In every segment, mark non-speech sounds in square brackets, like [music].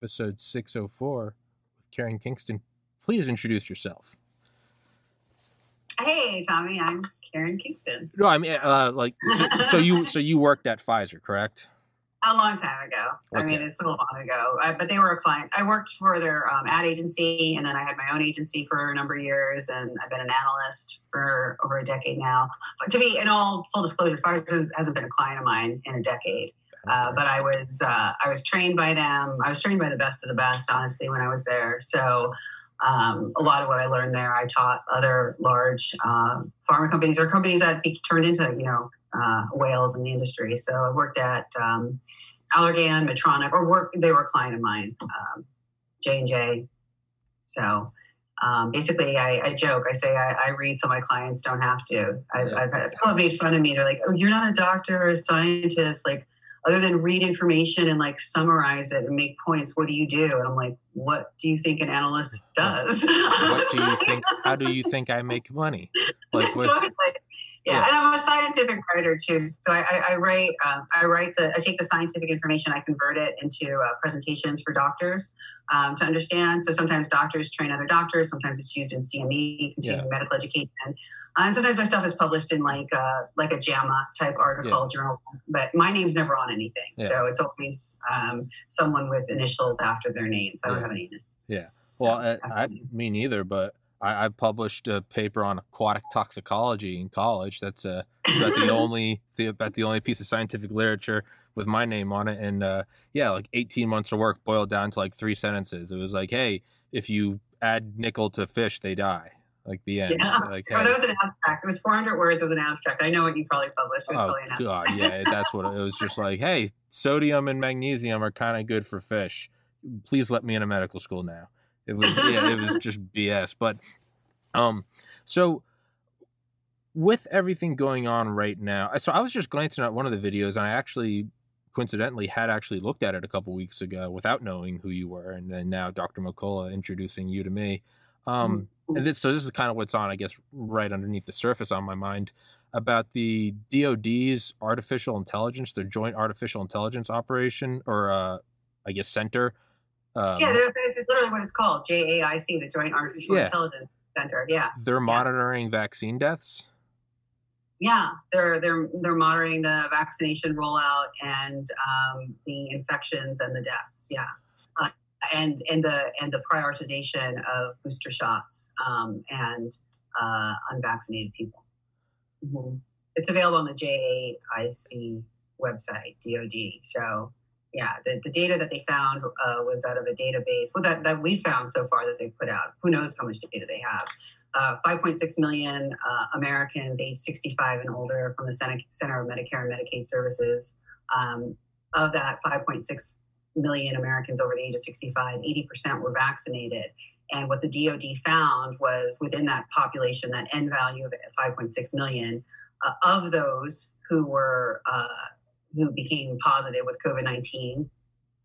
episode 604 with Karen Kingston. Please introduce yourself. Hey, Tommy, I'm Karen Kingston. No, I mean, uh, like, so, so you [laughs] so you worked at Pfizer, correct? A long time ago. I mean, it's a long ago. I, but they were a client. I worked for their um, ad agency, and then I had my own agency for a number of years, and I've been an analyst for over a decade now. But to be in all full disclosure, Pfizer hasn't been a client of mine in a decade. Uh, but I was uh, I was trained by them. I was trained by the best of the best, honestly, when I was there. So um, a lot of what I learned there, I taught other large um, pharma companies or companies that be turned into you know uh, whales in the industry. So I worked at um, Allergan, Medtronic, or work. They were a client of mine, um, J and J. So. Um, basically, I, I joke. I say I, I read so my clients don't have to. I, Yeah. I've had people have made fun of me. They're like, "Oh, you're not a doctor or a scientist. Like, other than read information and like summarize it and make points, what do you do? And I'm like, what do you think an analyst does? What do you think? [laughs] How do you think I make money? Like, what, Totally. Yeah. Yeah. and I'm a scientific writer too. So I, I, I write, um, I write the, I take the scientific information, I convert it into uh, presentations for doctors um, to understand. So sometimes doctors train other doctors. Sometimes it's used in CME, continuing medical education, uh, and sometimes my stuff is published in like uh, like a JAMA type article journal. But my name's never on anything, Yeah. so it's always um, someone with initials after their names. I don't Yeah. have any. Yeah, well, I, I, me neither, but I, I published a paper on aquatic toxicology in college. That's uh, about the [laughs] only the, about the only piece of scientific literature with my name on it. And uh, yeah, like 18 months of work boiled down to like three sentences. It was like, hey, if you add nickel to fish, they die. Like the end. Yeah. Like, Oh, that was an abstract. It was 400 words. It was an abstract. I know what you probably published. It was Oh probably god, yeah, that's what it was. Just like, hey, sodium and magnesium are kind of good for fish. Please let me in a medical school now. It was yeah, it was just [laughs] BS. But um, so with everything going on right now, so I was just glancing at one of the videos, and I actually coincidentally had actually looked at it a couple weeks ago without knowing who you were, and then now Dr. McCullough introducing you to me. Um, and this, so this is kind of what's on, I guess, right underneath the surface on my mind about the DoD's artificial intelligence, their joint artificial intelligence operation, or uh, I guess center. Um, yeah, it's literally what it's called JAIC, the Joint Artificial Yeah. Intelligence Center. Yeah. they're monitoring vaccine deaths. Yeah, they're they're they're monitoring the vaccination rollout and um, the infections and the deaths. Yeah, uh, and and the and the prioritization of booster shots um, and uh, unvaccinated people. Mhm. It's available on the JAIC website, DoD. So yeah, the, the data that they found uh, was out of a database. Well, that that we found so far that they put out. Who knows how much data they have? uh, 5.6 million uh, Americans age 65 and older from the Center, Center of Medicare and Medicaid Services. Um, of that 5.6 million Americans over the age of 65, 80% were vaccinated. And what the DoD found was within that population, that end value of 5.6 million, uh, of those who were uh, who became positive with COVID 19,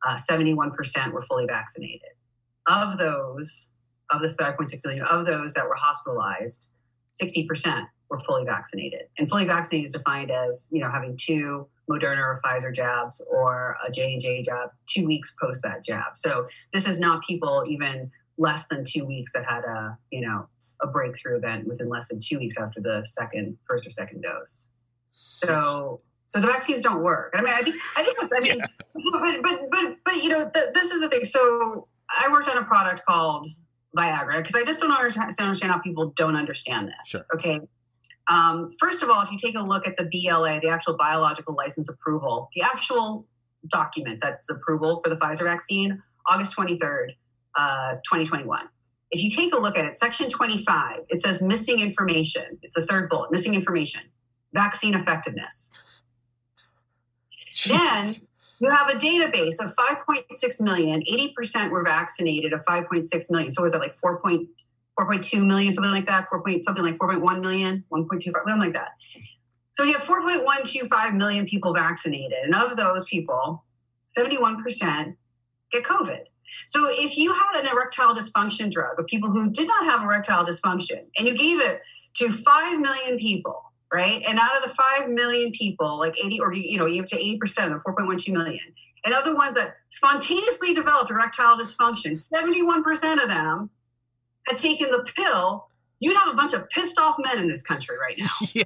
uh, 71% were fully vaccinated. Of those, of the 5.6 million, of those that were hospitalized, 60% were fully vaccinated. And fully vaccinated is defined as, you know, having two Moderna or Pfizer jabs or a J&J jab two weeks post that jab. So this is not people even less than two weeks that had a, you know, a breakthrough event within less than two weeks after the second, first or second dose. So, so the vaccines don't work. I mean, I think, I think, I mean, [laughs] but, but, but, but, you know, th- this is the thing. So I worked on a product called Viagra because I just don't understand how people don't understand this. Sure. Okay. Um, first of all, if you take a look at the BLA, the actual biological license approval, the actual document that's approval for the Pfizer vaccine, August 23rd, uh, 2021. If you take a look at it, section 25, it says missing information. It's the third bullet, missing information, vaccine effectiveness. Then Jesus. You have a database of 5.6 million, 80% were vaccinated of 5.6 million. So was that like 4. 4.2 million, something like that, 4 point, something like 4.1 million, 1.25, something like that. So you have 4.125 million people vaccinated. And of those people, 71% get COVID. So if you had an erectile dysfunction drug of people who did not have erectile dysfunction and you gave it to 5 million people, right? And out of the 5 million people, like 80 or you know, you have to 80% of the 4.12 million. and other ones that spontaneously developed erectile dysfunction, 71% of them had taken the pill, you'd have a bunch of pissed off men in this country right now. [laughs] yeah.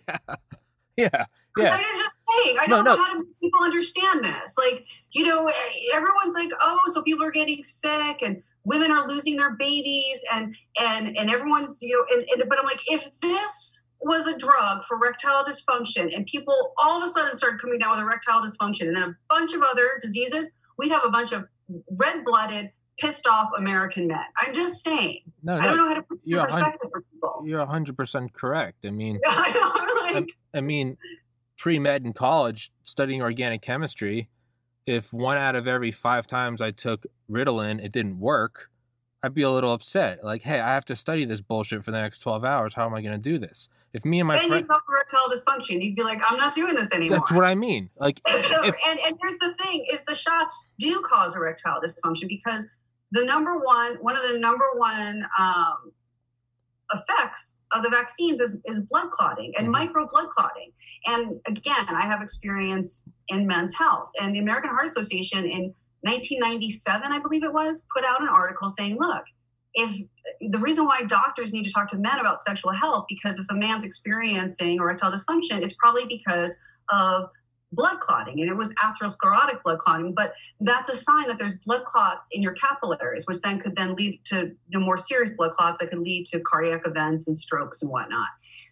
Yeah. Yeah. I mean, just saying, I don't no. know how to make people understand this. Like, you know, everyone's like, oh, so people are getting sick and women are losing their babies and and and everyone's, you know, and, and but I'm like, if this was a drug for erectile dysfunction and people all of a sudden started coming down with erectile dysfunction and then a bunch of other diseases, we'd have a bunch of red-blooded, pissed off American men. I'm just saying. No, I don't no. know how to put you're perspective for people. You're hundred percent correct. I mean, [laughs] I like, I mean, pre med in college, studying organic chemistry, if one out of every five times I took Ritalin, it didn't work, I'd be a little upset. Like, hey, I have to study this bullshit for the next 12 hours. How am I going to do this? If me and my and you friend. erectile dysfunction. You'd be like, I'm not doing this anymore. That's what I mean. Like, [laughs] So, if, and, and here's the thing is the shots do cause erectile dysfunction because the number one one of the number one um, effects of the vaccines is, is blood clotting and Mhm. micro blood clotting and again i have experience in men's health and the american heart association in 1997 i believe it was put out an article saying look if the reason why doctors need to talk to men about sexual health because if a man's experiencing erectile dysfunction it's probably because of blood clotting and it was atherosclerotic blood clotting but that's a sign that there's blood clots in your capillaries which then could then lead to more serious blood clots that could lead to cardiac events and strokes and whatnot.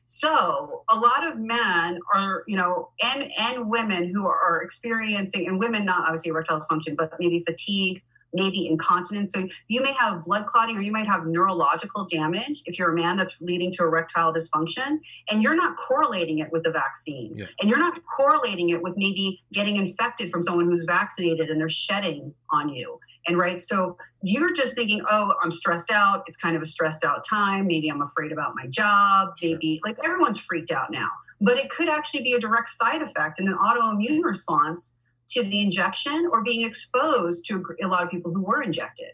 So a lot of men are you know and and women who are experiencing and women not obviously erectile dysfunction but maybe fatigue maybe incontinence. So you may have blood clotting or you might have neurological damage if you're a man that's leading to erectile dysfunction and you're not correlating it with the vaccine. Yeah. and you're not correlating it with maybe getting infected from someone who's vaccinated and they're shedding on you and right? So you're just thinking oh i'm stressed out. It's kind of a stressed out time. Maybe i'm afraid about my job. Maybe like everyone's freaked out now. But it could actually be a direct side effect and an autoimmune response to the injection or being exposed to a lot of people who were injected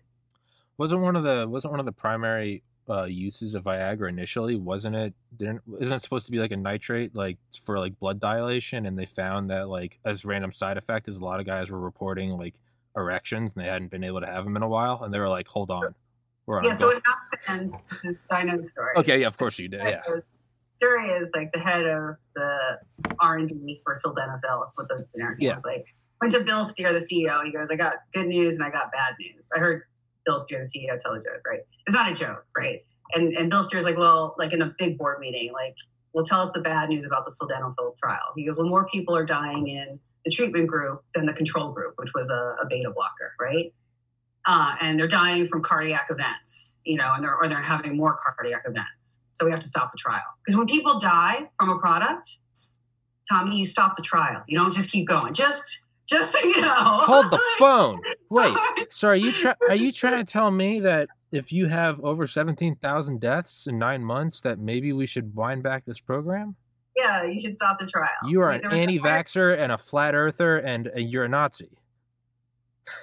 wasn't one of the wasn't one of the primary uh, uses of Viagra initially? Wasn't it? Didn't isn't it supposed to be like a nitrate, like for like blood dilation? And they found that like as random side effect, is a lot of guys were reporting like erections and they hadn't been able to have them in a while, and they were like, "Hold on, we're on." yeah so what happened I know the story okay, yeah, of course you did. Yeah, Surya is like the head of the R and D for sildenafil. It's what the generic Yeah. was like. Went to Bill Steere, the CEO. He goes, "I got good news and I got bad news." I heard Bill Steere, the CEO, tell a joke. Right? It's not a joke, right? And and Bill Steere's like, "Well, like in a big board meeting, like, well, tell us the bad news about the sildenafil trial." He goes, "Well, more people are dying in the treatment group than the control group, which was a, a beta blocker, right?" uh, and they're dying from cardiac events, you know, and they're or they're having more cardiac events. So we have to stop the trial because when people die from a product, Tommy, you stop the trial. You don't just keep going. Just, just so you know. hold the [laughs] phone. Wait, so are you try- are you trying to tell me that if you have over seventeen thousand deaths in nine months, that maybe we should wind back this program? yeah, you should stop the trial. You are an there was a part- anti-vaxxer and a flat earther, and, and you're a Nazi.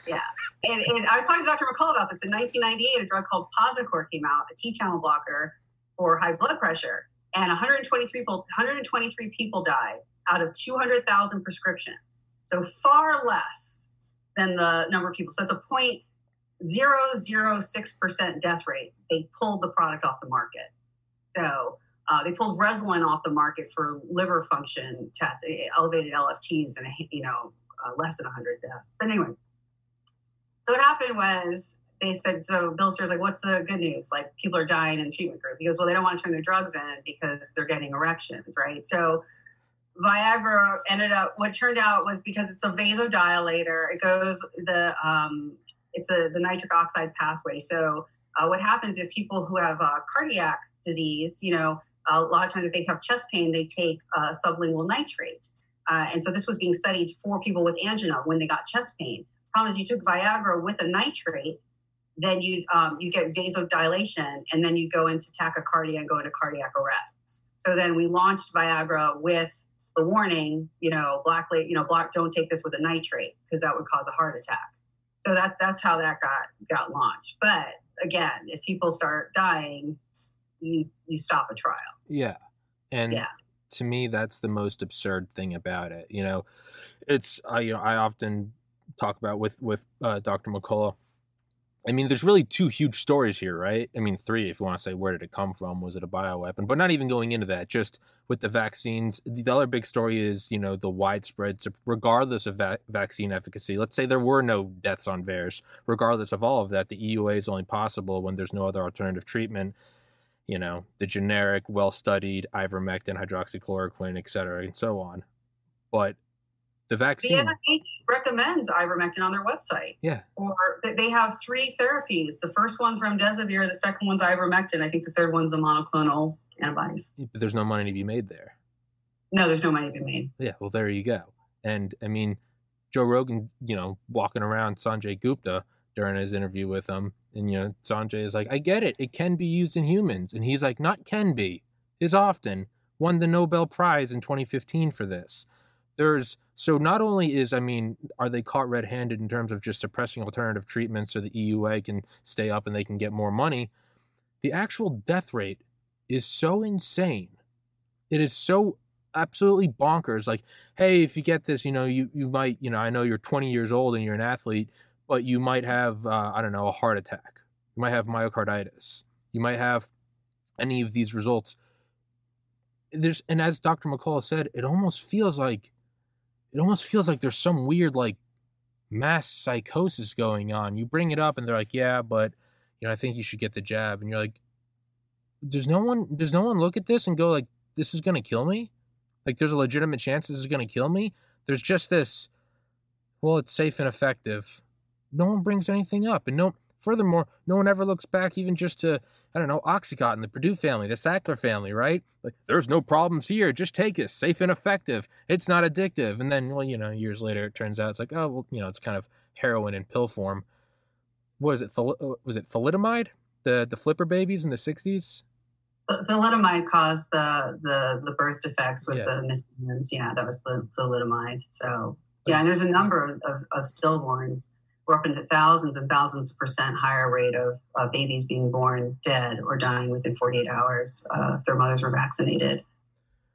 Yeah. And, and I was talking to Dr. McCall about this. In 1998, a drug called Posicor came out, a T-channel blocker for high blood pressure, and 123 people, 123 people died out of 200,000 prescriptions. So far less than the number of people. So it's a 0.006% death rate. They pulled the product off the market. So uh, they pulled Breslin off the market for liver function tests, eh, elevated LFTs, and you know uh, less than 100 deaths. But anyway, so what happened was they said, so Bill Steere's like, what's the good news? Like people are dying in treatment group. He goes, well, they don't want to turn their drugs in because they're getting erections, right? So Viagra ended up, what turned out was because it's a vasodilator, it goes, the, um, it's a, the nitric oxide pathway. So uh, what happens if people who have uh, cardiac disease, you know, a lot of times if they have chest pain, they take uh, sublingual nitrate. Uh, and so this was being studied for people with angina when they got chest pain problem is you took Viagra with a nitrate, then you um, you get vasodilation, and then you go into tachycardia and go into cardiac arrest. So then we launched Viagra with the warning, you know, black, you know, black, don't take this with a nitrate because that would cause a heart attack. So that that's how that got got launched. But again, if people start dying, you you stop a trial. Yeah. And Yeah. to me that's the most absurd thing about it. You know, it's I you know, I often talk about with with uh, Dr. McCullough. I mean, there's really two huge stories here, right? I mean, three if you want to say where did it come from? Was it a bioweapon? But not even going into that, just with the vaccines. The other big story is, you know, the widespread, regardless of va- vaccine efficacy. Let's say there were no deaths on VAERS. Regardless of all of that, the EUA is only possible when there's no other alternative treatment. You know, the generic, well studied ivermectin, hydroxychloroquine, et cetera, and so on. But the vaccine. The NIH recommends ivermectin on their website. Yeah. Or they have three therapies. The first one's remdesivir. The second one's ivermectin. I think the third one's the monoclonal antibodies. But there's no money to be made there. No, there's no money to be made. Yeah. Well, there you go. And I mean, Joe Rogan, you know, walking around Sanjay Gupta during his interview with him, and you know, Sanjay is like, "I get it. It can be used in humans," and he's like, "Not can be, is often." Won the Nobel Prize in 2015 for this there's so not only is I mean, are they caught red-handed in terms of just suppressing alternative treatments so the EUA can stay up and they can get more money? The actual death rate is so insane. It is so absolutely bonkers. Like, hey, if you get this, you know, you you might, you know, I know you're 20 years old and you're an athlete, but you might have, uh, I don't know, a heart attack. You might have myocarditis. You might have any of these results. There's, and as Dr. McCullough said, it almost feels like it almost feels like there's some weird like mass psychosis going on. You bring it up and they're like, "Yeah, but you know, I think you should get the jab." And you're like, "Does no one does no one look at this and go like, this is going to kill me?" Like there's a legitimate chance this is going to kill me? There's just this well, it's safe and effective. No one brings anything up and no furthermore, no one ever looks back even just to I don't know, Oxycontin, the Purdue family, the Sackler family, right? Like, there's no problems here. Just take it. Safe and effective. It's not addictive. And then, well, you know, years later, it turns out it's like, oh, well, you know, it's kind of heroin in pill form. What is it? Uh, was it thalidomide? The the flipper babies in the 60s? Thalidomide caused the, the, the birth defects with yeah. the miscarriages. Yeah, that was the thalidomide. So, yeah, and there's a number of, of stillborns we're up into thousands and thousands of percent higher rate of uh, babies being born dead or dying within 48 hours uh, if their mothers were vaccinated.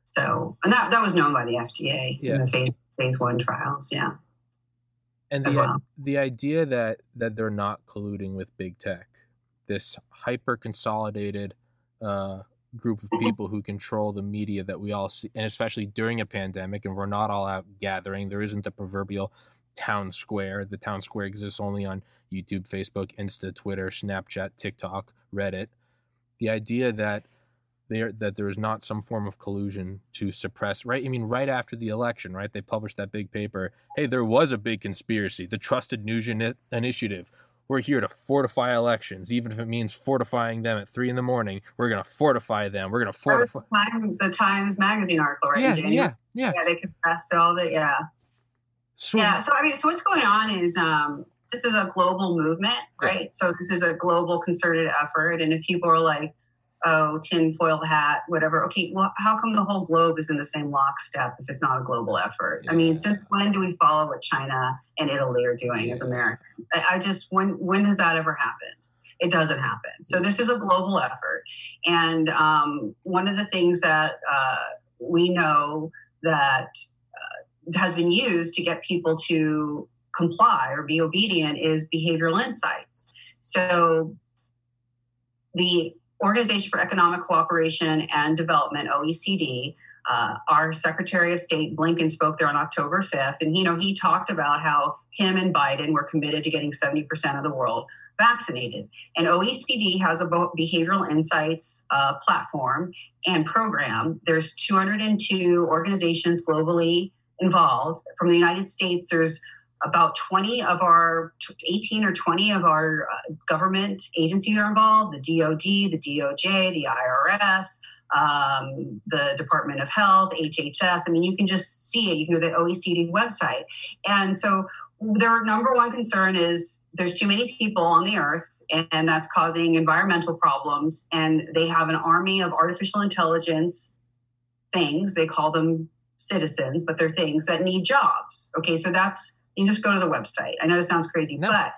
So, and that, that was known by the FDA yeah. in the phase, phase one trials. Yeah. And the, well. the idea that, that they're not colluding with big tech, this hyper consolidated uh, group of people who control the media that we all see, and especially during a pandemic, and we're not all out gathering, there isn't the proverbial town square. The town square exists only on YouTube, Facebook, Insta, Twitter, Snapchat, TikTok, Reddit. The idea that there that there is not some form of collusion to suppress right i mean right after the election right? They published that big paper. Hey there was a big conspiracy the trusted news initiative. We're here to fortify elections. Even if it means fortifying them at three in the morning we're going to fortify them. We're going to fortify the, times magazine article right yeah yeah yeah. Yeah they confessed all it yeah so, yeah. So I mean, so what's going on is um, this is a global movement, right? Yeah. So this is a global concerted effort, and if people are like, "Oh, tinfoil hat, whatever," okay, well, how come the whole globe is in the same lockstep if it's not a global effort? Yeah. I mean, since when do we follow what China and Italy are doing yeah. as Americans? I, I just when when has that ever happened? it doesn't happen. So this is a global effort, and um, one of the things that uh, we know that has been used to get people to comply or be obedient is behavioral insights. So the Organization for Economic Cooperation and Development, OECD, uh, our Secretary of State Blinken spoke there on October 5th, and you know he talked about how him and Biden were committed to getting 70% of the world vaccinated. And OECD has a behavioral insights uh, platform and program. There's 202 organizations globally involved. From the United States, there's about 20 of our 18 or 20 of our uh, government agencies are involved the DOD, the DOJ, the IRS, um, the Department of Health, HHS. I mean, you can just see it. You can go to the OECD website. And so their number one concern is there's too many people on the earth and that's causing environmental problems and they have an army of artificial intelligence things they call them citizens, but they're things that need jobs. Okay, so that's you just go to the website. I know this sounds crazy, no. but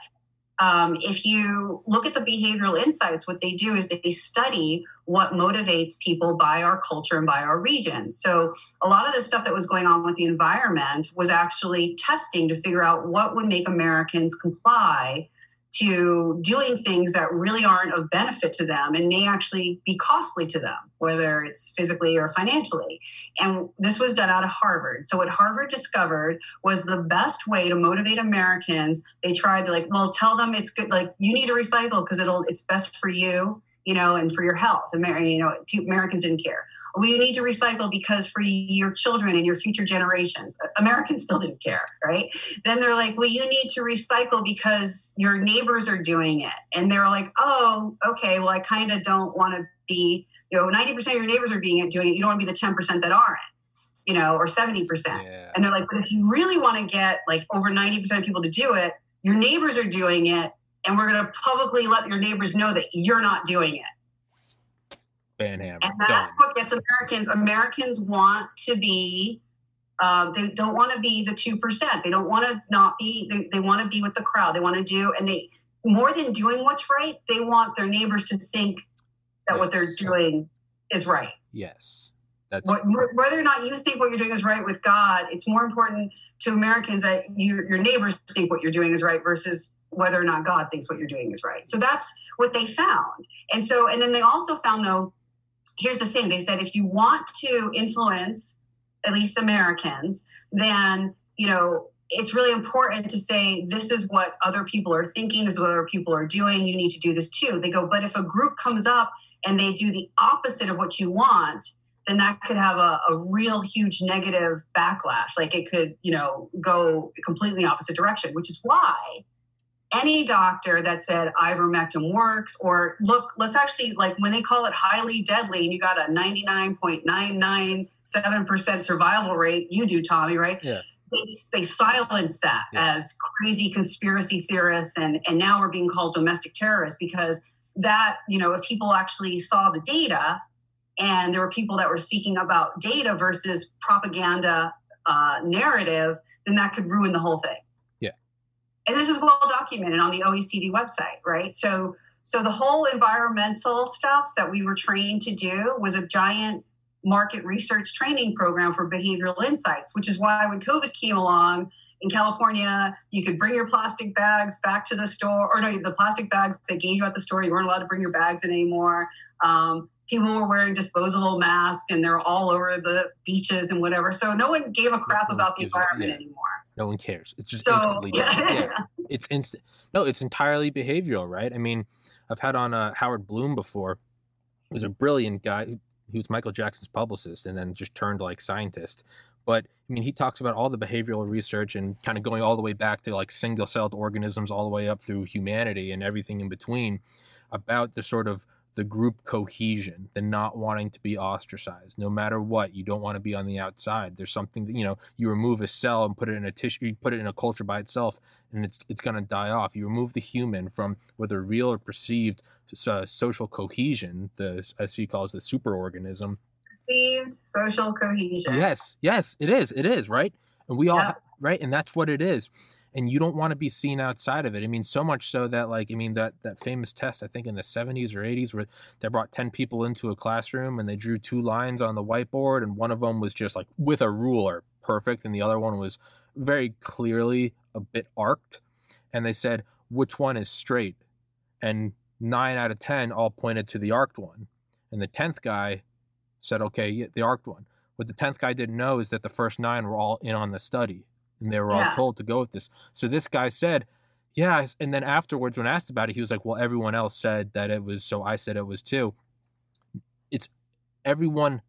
um, if you look at the behavioral insights, what they do is they study what motivates people by our culture and by our region. So, a lot of the stuff that was going on with the environment was actually testing to figure out what would make Americans comply to doing things that really aren't of benefit to them and may actually be costly to them, whether it's physically or financially. And this was done out of Harvard. So, what Harvard discovered was the best way to motivate Americans. They tried to, like, well, tell them it's good, like, you need to recycle because it'll, it's best for you, you know, and for your health. Amer- you know, Americans didn't care we you need to recycle because for your children and your future generations. Americans still didn't care, right? Then they're like, well, you need to recycle because your neighbors are doing it. And they're like, oh, okay, well, I kind of don't want to be, you know, 90% of your neighbors are being doing it. You don't want to be the 10% that aren't you know, or 70%. Yeah. And they're like, but if you really want to get like over 90% of people to do it, your neighbors are doing it, and we're going to publicly let your neighbors know that you're not doing it. Banhammer. And that's Done. what gets Americans. Americans want to be. Uh, they don't want to be the two percent. They don't want to not be. They, they want to be with the crowd. They want to do, and they more than doing what's right. They want their neighbors to think that yes. what they're doing is right. Yes, that's what, whether or not you think what you're doing is right with God. It's more important to Americans that you, your neighbors think what you're doing is right versus whether or not God thinks what you're doing is right. So that's what they found. And so, and then they also found though here's the thing they said if you want to influence at least Americans, then, you know, it's really important to say this is what other people are thinking, this is what other people are doing. You need to do this too. They go, but if a group comes up and they do the opposite of what you want, then that could have a, a real huge negative backlash. Like it could, you know, go completely opposite direction, which is why any doctor that said ivermectin works or look let's actually like when they call it highly deadly and you got a 99.997% survival rate you do tommy right? Yeah. They, they silence that yeah. as crazy conspiracy theorists and and now we're being called domestic terrorists because that you know if people actually saw the data and there were people that were speaking about data versus propaganda uh, narrative then that could ruin the whole thing and this is well documented on the OECD website, right? So, so the whole environmental stuff that we were trained to do was a giant market research training program for behavioral insights, which is why when COVID came along in California, you could bring your plastic bags back to the store, or no, the plastic bags they gave you at the store, you weren't allowed to bring your bags in anymore. Um, people were wearing disposable masks and they're all over the beaches and whatever. So no one gave a crap about the environment yeah. anymore. No one cares. It's just so, instantly [laughs] yeah. yeah. It's instant. No, it's entirely behavioral, right? I mean, I've had on uh, Howard Bloom before. He's a brilliant guy. He was Michael Jackson's publicist and then just turned like scientist. But I mean, he talks about all the behavioral research and kind of going all the way back to like single celled organisms, all the way up through humanity and everything in between about the sort of the group cohesion, the not wanting to be ostracized, no matter what. You don't want to be on the outside. There's something that you know. You remove a cell and put it in a tissue, you put it in a culture by itself, and it's it's going to die off. You remove the human from whether real or perceived uh, social cohesion, the as he calls the superorganism. Perceived social cohesion. Yes, yes, it is. It is right, and we all yeah. right, and that's what it is and you don't want to be seen outside of it. I mean, so much so that like I mean that that famous test I think in the 70s or 80s where they brought 10 people into a classroom and they drew two lines on the whiteboard and one of them was just like with a ruler, perfect, and the other one was very clearly a bit arced and they said which one is straight and 9 out of 10 all pointed to the arced one. And the 10th guy said okay, the arced one. What the 10th guy didn't know is that the first 9 were all in on the study and they were yeah. all told to go with this. So this guy said, "Yeah," and then afterwards, when asked about it, he was like, "Well, everyone else said that it was, so I said it was too." It's everyone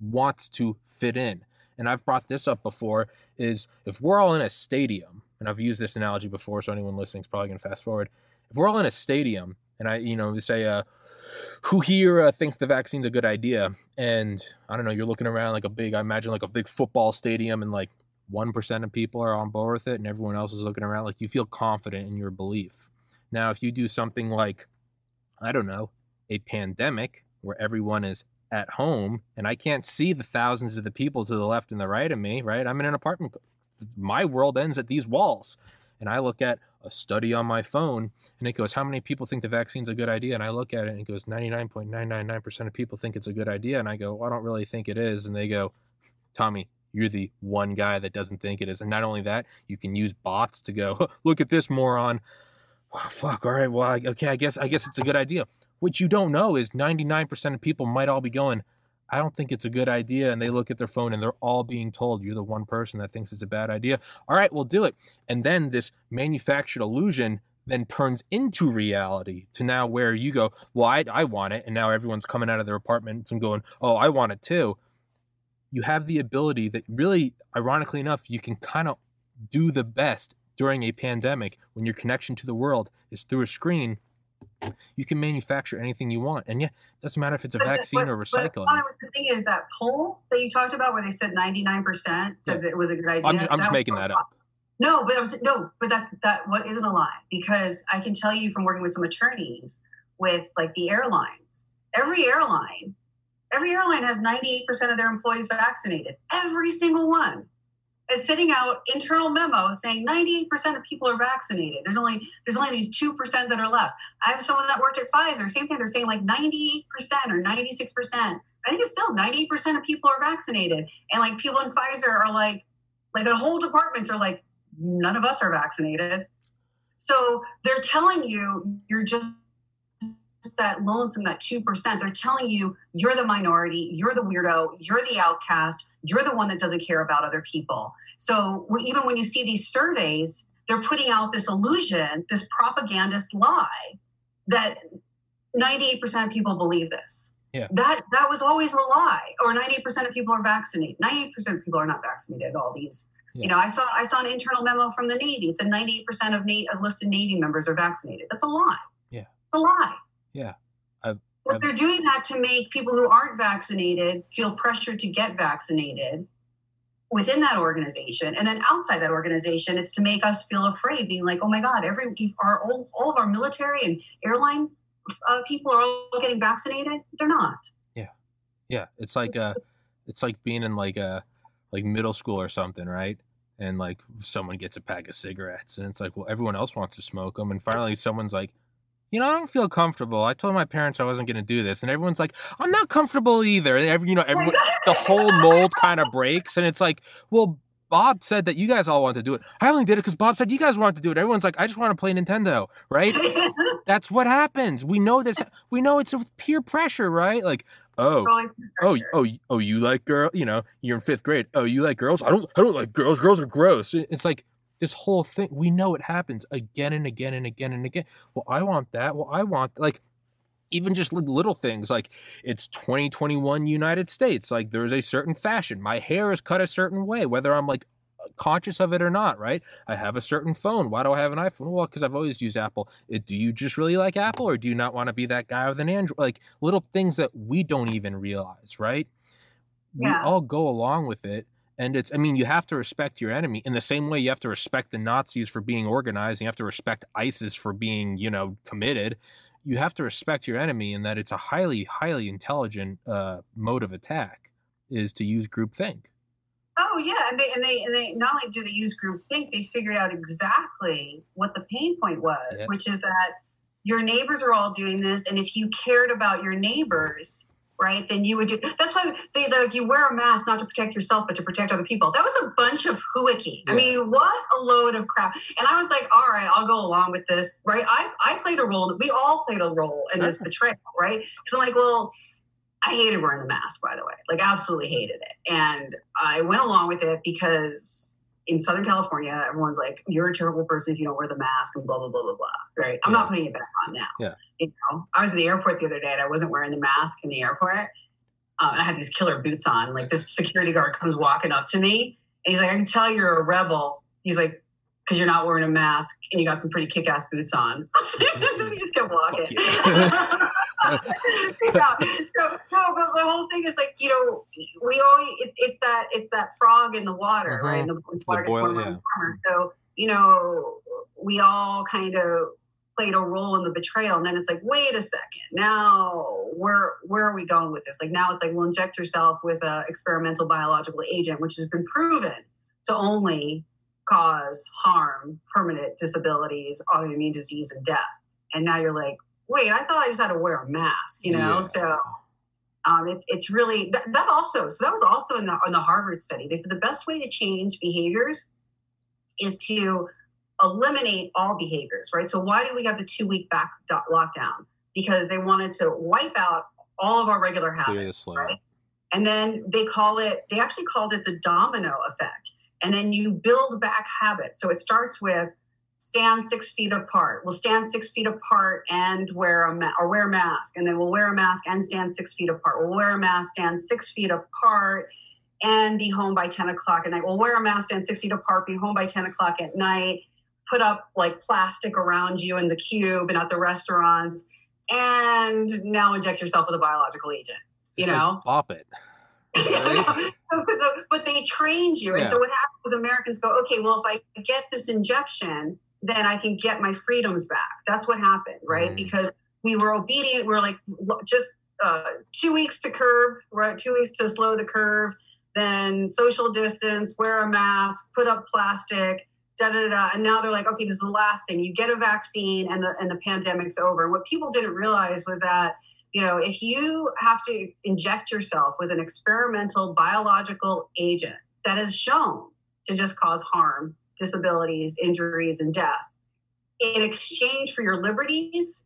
wants to fit in, and I've brought this up before. Is if we're all in a stadium, and I've used this analogy before, so anyone listening is probably going to fast forward. If we're all in a stadium, and I, you know, say, uh, who here uh, thinks the vaccine's a good idea? And I don't know, you're looking around like a big, I imagine like a big football stadium, and like 1% of people are on board with it and everyone else is looking around like you feel confident in your belief. Now, if you do something like, I don't know, a pandemic where everyone is at home and I can't see the thousands of the people to the left and the right of me, right? I'm in an apartment. My world ends at these walls. and I look at a study on my phone and it goes, How many people think the vaccine's a good idea? And I look at it and it goes, 99.999% of people think it's a good idea. And I go, well, I don't really think it is. And they go, Tommy, you're the one guy that doesn't think it is. And not only that, you can use bots to go, look at this moron. Oh, fuck. All right. Well, okay. I guess I guess it's a good idea. What you don't know is 99% of people might all be going, I don't think it's a good idea. And they look at their phone and they're all being told you're the one person that thinks it's a bad idea. All right, we'll do it. And then this manufactured illusion then turns into reality to now where you go, well, I, I want it. And now everyone's coming out of their apartments and going, oh, I want it too. You have the ability that really, ironically enough, you can kind of do the best during a pandemic when your connection to the world is through a screen you can manufacture anything you want, and yeah, it doesn't matter if it's a vaccine or recycling. But the thing is that poll that you talked about, where they said ninety nine percent said Yeah. that it was a good idea. I'm just, I'm just making that up. No, but I'm no, but that's that what isn't a lie because I can tell you from working with some attorneys with like the airlines. Every airline, every airline has ninety eight percent of their employees vaccinated. Every single one is sitting out internal memos saying ninety eight percent of people are vaccinated. There's only there's only these two percent that are left. I have someone that worked at Pfizer. Same thing. They're saying like ninety eight percent or ninety six percent. I think it's still ninety eight percent of people are vaccinated, and like people in Pfizer are like like the whole departments are like none of us are vaccinated. So they're telling you you're just that lonesome, that 2%. They're telling you you're the minority, you're the weirdo, you're the outcast, you're the one that doesn't care about other people. So even when you see these surveys, they're putting out this illusion, this propagandist lie that 98% of people believe this. Yeah. That that was always a lie. Or 98% of people are vaccinated. 98% of people are not vaccinated. All these Yeah. you know, I saw I saw an internal memo from the Navy. It said 98% of, Na- of listed Navy members are vaccinated. That's a lie. Yeah. It's a lie. Yeah. I've- I've- they're doing that to make people who aren't vaccinated feel pressured to get vaccinated within that organization, and then outside that organization, it's to make us feel afraid, being like, "Oh my God, every our all, all of our military and airline uh, people are all getting vaccinated. They're not." Yeah yeah, it's like uh it's like being in like a like middle school or something, right? And like someone gets a pack of cigarettes, and it's like, well, everyone else wants to smoke them, and finally someone's like, you know, I don't feel comfortable. I told my parents I wasn't going to do this, and everyone's like, I'm not comfortable either. Every, you know, [laughs] everyone, the whole mold kind of breaks, and it's like, well, Bob said that you guys all want to do it. I only did it because Bob said you guys wanted to do it. Everyone's like, I just want to play Nintendo, right? [laughs] That's what happens. We know this. We know it's with peer pressure, right? Like, oh, oh, oh, oh, you like girl? You know, you're in fifth grade. Oh, you like girls? I don't, I don't like girls. Girls are gross. It's like this whole thing. We know it happens again and again and again and again. Well, I want that. Well, I want like even just little things like it's 2021 United States. Like there's a certain fashion. My hair is cut a certain way, whether I'm like conscious of it or not, right? I have a certain phone. Why do I have an iPhone? Well, because I've always used Apple. It, do you just really like Apple or do you not want to be that guy with an Android? Like little things that we don't even realize, right? We all go along with it. And it's, I mean, you have to respect your enemy in the same way you have to respect the Nazis for being organized. You have to respect ISIS for being, you know, committed. You have to respect your enemy in that it's a highly, highly intelligent uh, mode of attack is to use groupthink. Oh yeah, and they and they and they not only do they use groupthink, they figured out exactly what the pain point was, Yeah. which is that your neighbors are all doing this, and if you cared about your neighbors, right, then you would do. That's why they like you wear a mask not to protect yourself, but to protect other people. That was a bunch of hooicky. I mean, what a load of crap. And I was like, all right, I'll go along with this, right? I I played a role. We all played a role in this betrayal, right? Because I'm like, well. I hated wearing the mask, by the way. Like, absolutely hated it. And I went along with it because in Southern California, everyone's like, "You're a terrible person if you don't wear the mask," and blah blah blah blah blah. Right? I'm Yeah. not putting it back on now. Yeah. You know, I was in the airport the other day and I wasn't wearing the mask in the airport. Um, and I had these killer boots on. Like this security guard comes walking up to me and he's like, "I can tell you're a rebel." He's like. Because you're not wearing a mask and you got some pretty kick-ass boots on. [laughs] he just kept walking. [laughs] Yeah. So no, but the whole thing is like you know we always it's it's that it's that frog in the water, Mhm. right? And the, water boil, gets warmer yeah. and warmer. So you know we all kind of played a role in the betrayal, and then it's like, wait a second, now where where are we going with this? Like now it's like, well, inject yourself with a experimental biological agent, which has been proven to only cause harm, permanent disabilities, autoimmune disease, and death. And now you're like, wait, I thought I just had to wear a mask, you know? Yeah. So um, it, it's really that, that, also. So that was also in the, in the Harvard study. They said the best way to change behaviors is to eliminate all behaviors, right? So why did we have the two week back lockdown? Because they wanted to wipe out all of our regular habits, right? And then they call it. They actually called it the domino effect. And then you build back habits. So it starts with stand six feet apart. We'll stand six feet apart and wear a ma- or wear a mask, and then we'll wear a mask and stand six feet apart. We'll wear a mask, stand six feet apart, and be home by ten o'clock at night. We'll wear a mask, stand six feet apart, be home by ten o'clock at night. Put up like plastic around you in the cube and at the restaurants, and now inject yourself with a biological agent. You it's know, like bop it. Right? [laughs] so, so, but they trained you, and so what happens is Americans go, okay, well, if I get this injection, then I can get my freedoms back. That's what happened, right? Mm. Because we were obedient. We are like just uh, two weeks to curve, right? Two weeks to slow the curve. Then social distance, wear a mask, put up plastic, da da da. And now they're like, okay, this is the last thing. You get a vaccine, and the and the pandemic's over. what people didn't realize was that you know if you have to inject yourself with an experimental biological agent that is shown to just cause harm disabilities, injuries, and death in exchange for your liberties,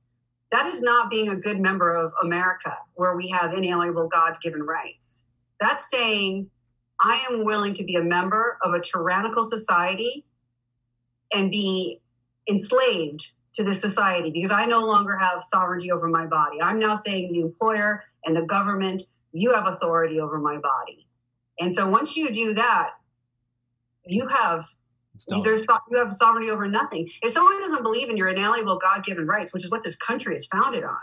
that is not being a good member of America where we have inalienable God given rights. That's saying, I am willing to be a member of a tyrannical society and be enslaved to this society because I no longer have sovereignty over my body. I'm now saying the employer and the government, you have authority over my body. And so once you do that, you have there's you have sovereignty over nothing. If someone doesn't believe in your inalienable God-given rights, which is what this country is founded on,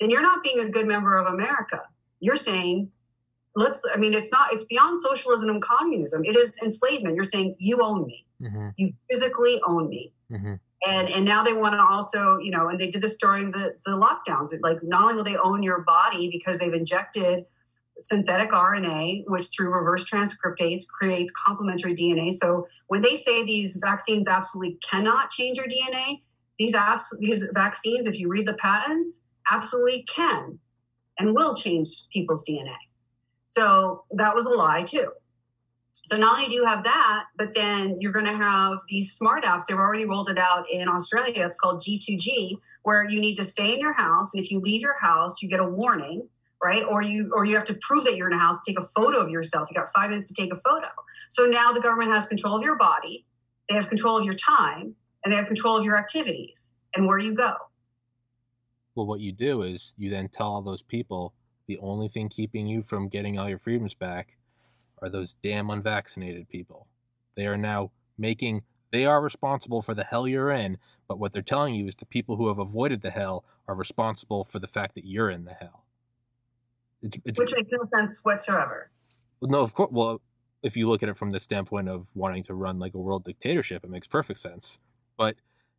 then you're not being a good member of America. You're saying, let's. I mean, it's not. It's beyond socialism and communism. It is enslavement. You're saying you own me. Mm-hmm. You physically own me. Mm-hmm. And and now they want to also, you know, and they did this during the the lockdowns. Like, not only will they own your body because they've injected synthetic RNA, which through reverse transcriptase creates complementary DNA. So when they say these vaccines absolutely cannot change your DNA, these, abs- these vaccines, if you read the patents, absolutely can and will change people's DNA. So that was a lie too. So not only do you have that, but then you're going to have these smart apps. They've already rolled it out in Australia. It's called G2G, where you need to stay in your house, and if you leave your house, you get a warning right? Or you or you have to prove that you're in a house, take a photo of yourself. You got five minutes to take a photo. So now the government has control of your body, they have control of your time, and they have control of your activities and where you go. Well, what you do is you then tell all those people the only thing keeping you from getting all your freedoms back are those damn unvaccinated people. They are now making they are responsible for the hell you're in, but what they're telling you is the people who have avoided the hell are responsible for the fact that you're in the hell. It's, it's, Which makes no sense whatsoever. No, of course. Well, if you look at it from the standpoint of wanting to run like a world dictatorship, it makes perfect sense. But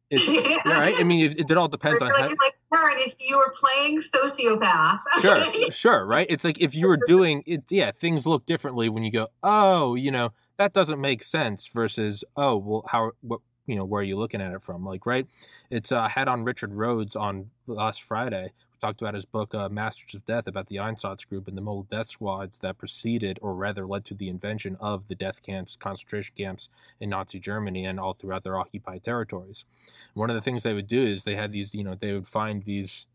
it's [laughs] yeah. right. I mean, it, it all depends on. Like, how, like, if you were playing sociopath. [laughs] sure, sure, right. It's like if you were doing it. Yeah, things look differently when you go. Oh, you know that doesn't make sense. Versus, oh, well, how what you know where are you looking at it from? Like, right? It's uh, had on Richard Rhodes on last Friday, talked about his book uh, Masters of Death about the Einsatz group and the mobile death squads that preceded or rather led to the invention of the death camps, concentration camps in Nazi Germany and all throughout their occupied territories. one of the things they would do is they had these, you know, they would find these,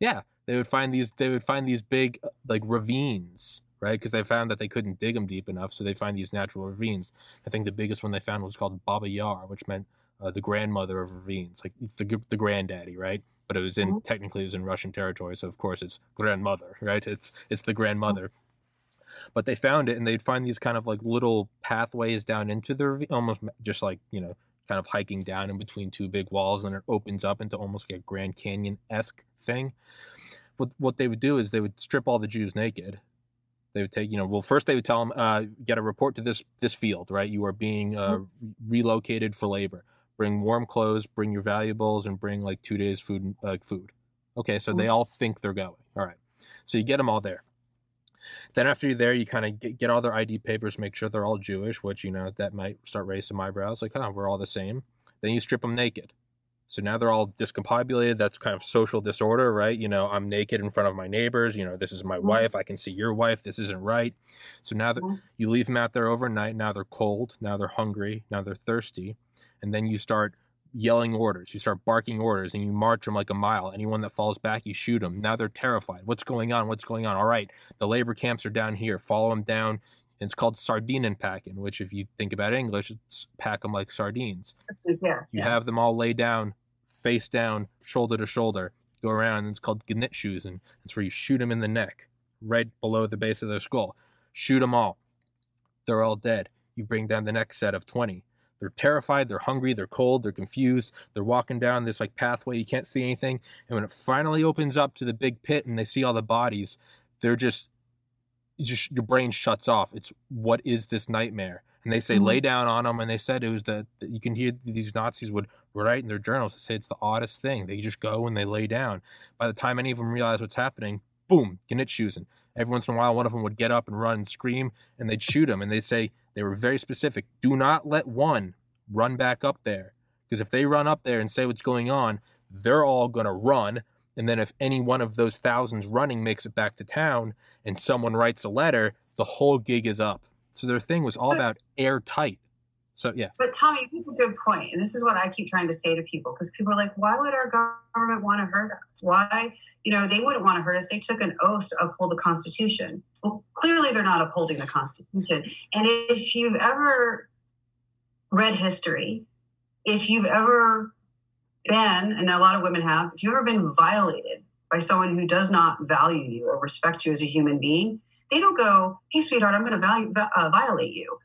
yeah, they would find these, they would find these big uh, like ravines right? Because they found that they couldn't dig them deep enough, so they find these natural ravines. I think the biggest one they found was called Baba Yar, which meant uh, the grandmother of ravines, like the the granddaddy, right? But it was in mm-hmm. technically it was in Russian territory, so of course it's grandmother, [laughs] right? It's it's the grandmother. Mm-hmm. But they found it, and they'd find these kind of like little pathways down into the almost just like you know, kind of hiking down in between two big walls, and it opens up into almost like a Grand Canyon esque thing. What what they would do is they would strip all the Jews naked. They would take, you know, well, first they would tell them, uh, get a report to this this field, right? You are being uh, mm-hmm. relocated for labor bring warm clothes, bring your valuables, and bring like two days food. Uh, food. Okay, so they mm-hmm. all think they're going. All right, so you get them all there. Then after you're there, you kind of get, get all their ID papers, make sure they're all Jewish, which you know that might start raising some eyebrows, like, oh, we're all the same. Then you strip them naked. So now they're all discombobulated. That's kind of social disorder, right? You know, I'm naked in front of my neighbors. You know, this is my Mhm. wife. I can see your wife. This isn't right. So now that Mhm. you leave them out there overnight, now they're cold. Now they're hungry. Now they're thirsty. And then you start yelling orders. You start barking orders and you march them like a mile. Anyone that falls back, you shoot them. Now they're terrified. What's going on? What's going on? All right, the labor camps are down here. Follow them down. And it's called sardine packing, which, if you think about English, it's pack them like sardines. Yeah. You have them all lay down, face down, shoulder to shoulder, go around. And it's called Genickschuss, and it's where you shoot them in the neck, right below the base of their skull. Shoot them all. They're all dead. You bring down the next set of 20. They're terrified, they're hungry, they're cold, they're confused. They're walking down this like pathway, you can't see anything. And when it finally opens up to the big pit and they see all the bodies, they're just just your brain shuts off. It's what is this nightmare? And they say Mhm. lay down on them, and they said it was the that you can hear these Nazis would write in their journals. to say it's the oddest thing. They just go and they lay down. By the time any of them realize what's happening, boom. And every once in a while, one of them would get up and run and scream, and they'd shoot him. And they'd say they were very specific: do not let one run back up there, because if they run up there and say what's going on, they're all gonna run. And then if any one of those thousands running makes it back to town and someone writes a letter, the whole gig is up. So their thing was all about airtight. So yeah, But Tommy, make a good point, and this is what I keep trying to say to people because people are like, "Why would our government want to hurt us? Why, you know, they wouldn't want to hurt us. They took an oath to uphold the Constitution. Well, clearly they're not upholding the Constitution. And if you've ever read history, if you've ever been, and a lot of women have, if you've ever been violated by someone who does not value you or respect you as a human being, they don't go, "Hey, sweetheart, I'm going to uh, violate you."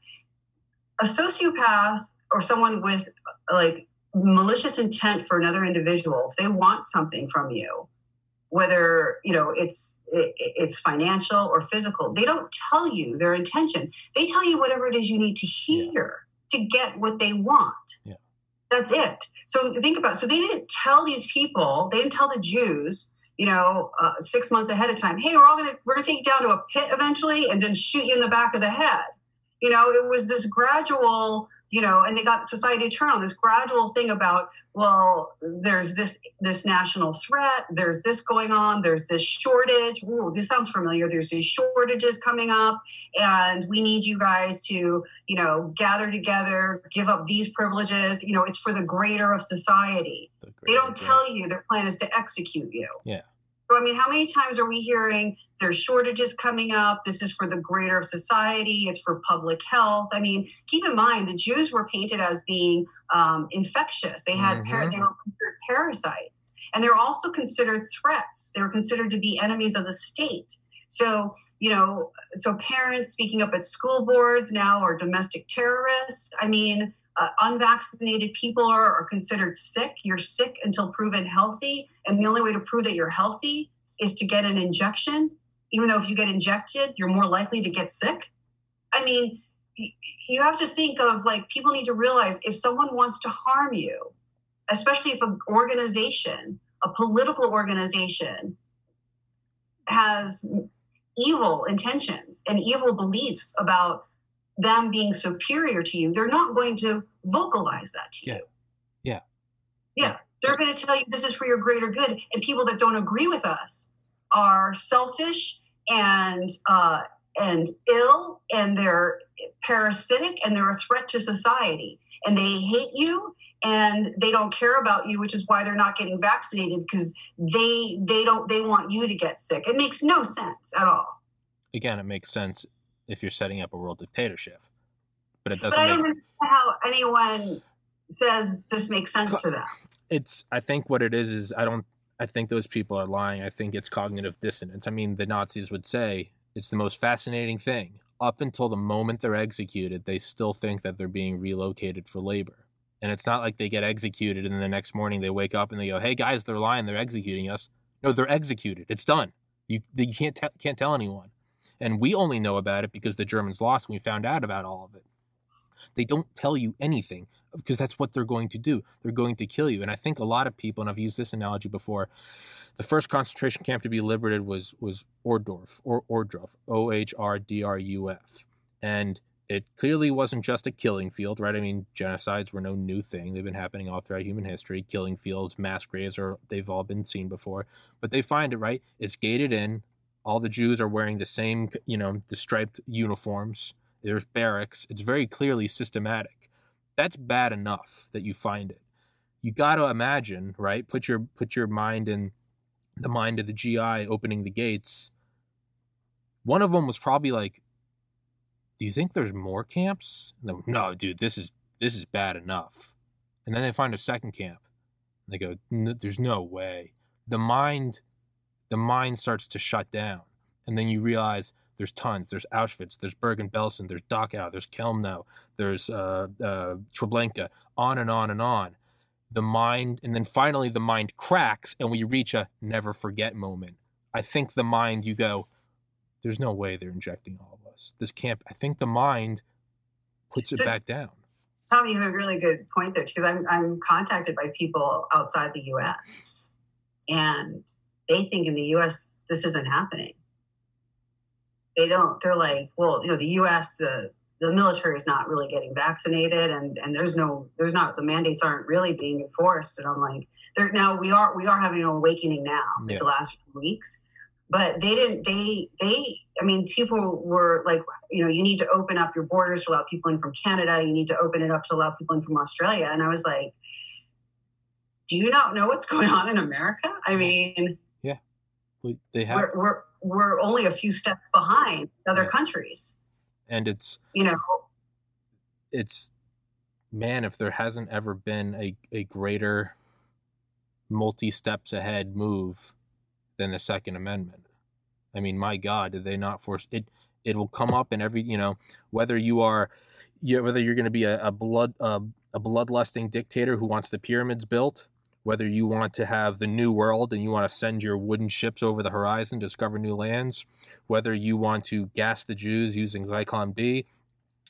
A sociopath or someone with like malicious intent for another individual if they want something from you whether you know it's it, it's financial or physical they don't tell you their intention. They tell you whatever it is you need to hear to get what they want. Yeah. that's it. So think about so they didn't tell these people they didn't tell the jews you know uh, six months ahead of time hey we're all gonna we're gonna take you down to a pit eventually and then shoot you in the back of the head you know it was this gradual you know and they got society to turn on this gradual thing about well there's this this national threat there's this going on there's this shortage. Ooh, this sounds familiar. There's these shortages coming up and we need you guys to you know gather together give up these privileges. You know it's for the greater of society. The they don't greater tell you their plan is to execute you. Yeah. So, I mean, how many times are we hearing there's shortages coming up? This is for the greater of society. It's for public health. I mean, keep in mind the Jews were painted as being um, infectious. They had par- Mhm. they were considered parasites, and they're also considered threats. They were considered to be enemies of the state. So, you know, so parents speaking up at school boards now are domestic terrorists. I mean, uh, unvaccinated people are, are considered sick. You're sick until proven healthy. And the only way to prove that you're healthy is to get an injection. Even though if you get injected, you're more likely to get sick. I mean, you have to think of like people need to realize if someone wants to harm you, especially if an organization, a political organization, has evil intentions and evil beliefs about them being superior to you, they're not going to vocalize that to Yeah. you. Yeah. Yeah. They're going to tell you this is for your greater good. And people that don't agree with us are selfish and uh, and ill and they're parasitic and they're a threat to society. And they hate you and they don't care about you, which is why they're not getting vaccinated because they they don't they want you to get sick. It makes no sense at all. again, it makes sense if you're setting up a world dictatorship, but it doesn't. But I don't understand how anyone says this makes sense to them. it's I think what it is is I don't I think those people are lying. I think it's cognitive dissonance. I mean, the Nazis would say it's the most fascinating thing. Up until the moment they're executed, they still think that they're being relocated for labor. And it's not like they get executed and then the next morning they wake up and they go, "Hey guys, they're lying. They're executing us." No, they're executed. It's done. You you can't te- can't tell anyone. And we only know about it because the Germans lost. and We found out about all of it. They don't tell you anything because that's what they're going to do. They're going to kill you. And I think a lot of people, and I've used this analogy before, the first concentration camp to be liberated was was Ohrdruf or Ohrdruf, O H R D R U F, and it clearly wasn't just a killing field, right? I mean, genocides were no new thing. They've been happening all throughout human history. Killing fields, mass graves, are they've all been seen before. But they find it right. It's gated in. All the Jews are wearing the same, you know, the striped uniforms. There's barracks. It's very clearly systematic. That's bad enough that you find it. You got to imagine, right? Put your put your mind in the mind of the GI opening the gates. One of them was probably like, "Do you think there's more camps?" No, no, dude, this is this is bad enough. And then they find a second camp. They go, "There's no way." The mind, the mind starts to shut down, and then you realize there's tons. There's Auschwitz. There's Bergen-Belsen. There's Dachau. There's Chelmno. There's uh, uh, Treblinka. On and on and on the mind, and then finally the mind cracks and we reach a never forget moment. I think the mind, you go, there's no way they're injecting all of us. This can't, I think the mind puts it so, back down. Tom, you have a really good point there because I'm, I'm contacted by people outside the US and they think in the US this isn't happening. They don't, they're like, well, you know, the US, the the military is not really getting vaccinated and and there's no there's not the mandates aren't really being enforced. And i'm like there now we are we are having an awakening now yeah. the last few weeks. But they didn't they they i mean people were like you know you need to open up your borders to allow people in from canada. You need to open it up to allow people in from australia. And i was like do you not know what's going on in america? I mean yeah they have we're, we're, we're only a few steps behind other yeah. countries. And it's you know? it's man if there hasn't ever been a, a greater multi steps ahead move than the second amendment. I mean my god did they not force it it will come up in every you know whether you are you, whether you're going to be a, a blood uh, a bloodlusting dictator who wants the pyramids built whether you want to have the new world and you want to send your wooden ships over the horizon to discover new lands, whether you want to gas the Jews using Zyklon B,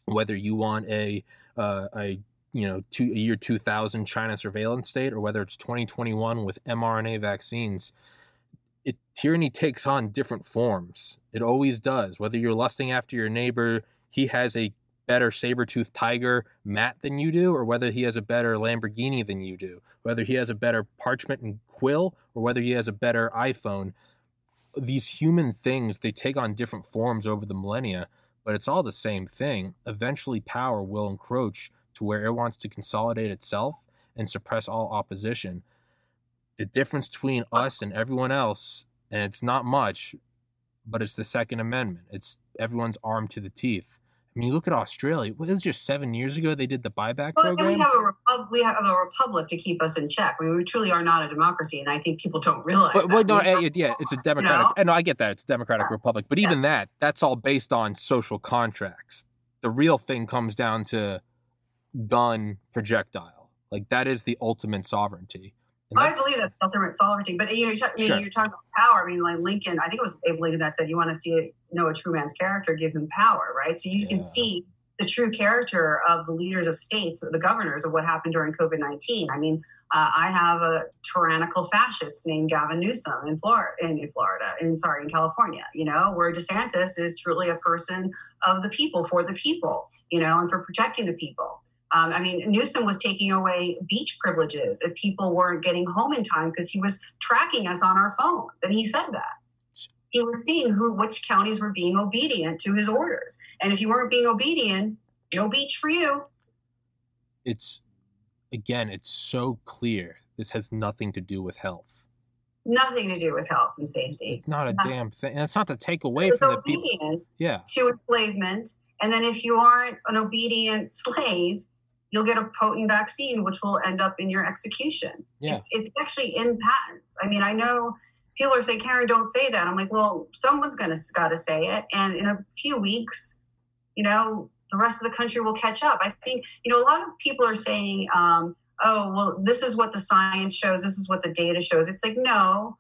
whether you want a uh, a you know two, a year 2000 China surveillance state, or whether it's 2021 with mRNA vaccines, it tyranny takes on different forms. It always does. Whether you're lusting after your neighbor, he has a better saber-toothed tiger mat than you do or whether he has a better lamborghini than you do? Whether he has a better parchment and quill or whether he has a better iphone? These human things they take on different forms over the millennia but it's all the same thing. Eventually power will encroach to where it wants to consolidate itself and suppress all opposition. The difference between us and everyone else and it's not much but it's the second amendment. It's everyone's armed to the teeth I mean, you look at Australia. It was just seven years ago they did the buyback well, program. We have, a, we have a republic to keep us in check. I mean, we truly are not a democracy, and I think people don't [laughs] realize. But, well, no, eh, yeah, it's a democratic. You know? No, I get that it's a democratic yeah. republic, but even yeah. that, that's all based on social contracts. The real thing comes down to gun projectile. Like that is the ultimate sovereignty. I believe that's ultimate sovereignty. But you know, you're, sure. you're talking about power. I mean, like Lincoln, I think it was Abe Lincoln that said, "You want to see know a true man's character, give him power." Right. So you yeah. can see the true character of the leaders of states, the governors, of what happened during COVID nineteen. I mean, uh, I have a tyrannical fascist named Gavin Newsom in Florida, in, in Florida, in sorry, in California. You know, where DeSantis is truly a person of the people, for the people. You know, and for protecting the people. Um, I mean, Newsom was taking away beach privileges if people weren't getting home in time because he was tracking us on our phones, and he said that he was seeing who which counties were being obedient to his orders, and if you weren't being obedient, no beach for you. It's again, it's so clear. This has nothing to do with health. Nothing to do with health and safety. It's not a nothing. damn thing, and it's not to take away from the people. Yeah. To enslavement, and then if you aren't an obedient slave, you'll get a potent vaccine, which will end up in your execution. Yeah. It's, it's actually in patents. I mean, I know people are saying, Karen, don't say that. I'm like, well, someone's going to got to say it. And in a few weeks, you know, the rest of the country will catch up. I think, you know, a lot of people are saying, um, oh, well, this is what the science shows. This is what the data shows. It's like, no,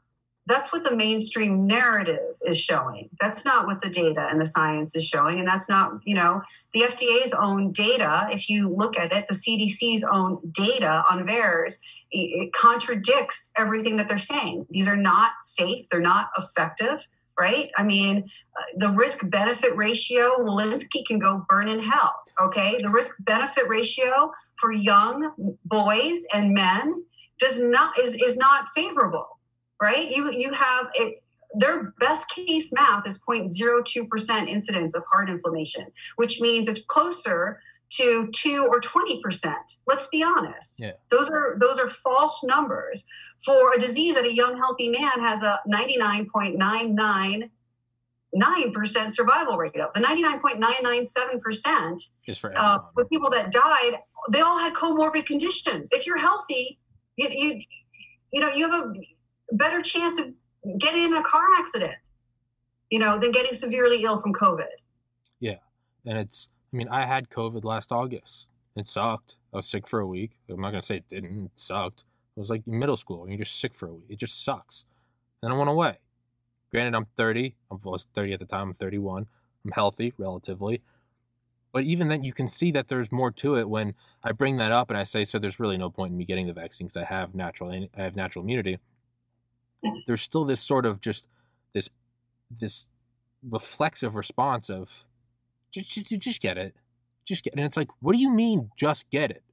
that's what the mainstream narrative is showing. That's not what the data and the science is showing. And that's not, you know, the FDA's own data. If you look at it, the CDC's own data on VAERS, it contradicts everything that they're saying. These are not safe, they're not effective, right? I mean, uh, the risk benefit ratio, Walensky can go burn in hell, okay? The risk benefit ratio for young boys and men does not is, is not favorable right? You you have it. Their best case math is 0.02% incidence of heart inflammation, which means it's closer to two or 20%. Let's be honest. Yeah. Those are those are false numbers for a disease that a young healthy man has a 99.99 9% survival rate of. The 99.997% is for uh, with people that died, they all had comorbid conditions. If you're healthy, you, you, you know, you have a better chance of getting in a car accident, you know, than getting severely ill from COVID. Yeah. And it's, I mean, I had COVID last August. It sucked. I was sick for a week. I'm not going to say it didn't. It sucked. It was like middle school. And you're just sick for a week. It just sucks. Then I went away. Granted, I'm 30. I was 30 at the time. I'm 31. I'm healthy, relatively. But even then, you can see that there's more to it when I bring that up and I say, so there's really no point in me getting the vaccine because I have natural, I have natural immunity there's still this sort of just this this reflexive response of just, just, just get it just get it and it's like what do you mean just get it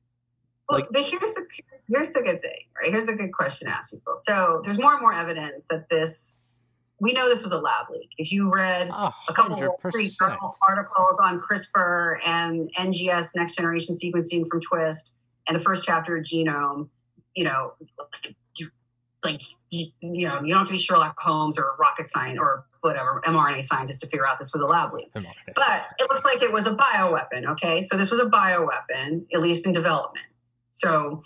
well, like, but here's the here's the good thing, right? Here's a good question to ask people. So there's more and more evidence that this we know this was a lab leak. If you read 100%. a couple of articles on CRISPR and NGS next generation sequencing from Twist and the first chapter of Genome, you know, you like you, you, know you don't have to be Sherlock Holmes or rocket science or whatever mRNA scientist to figure out this was a lab leak. But it looks like it was a bioweapon. Okay, so this was a bioweapon, at least in development. So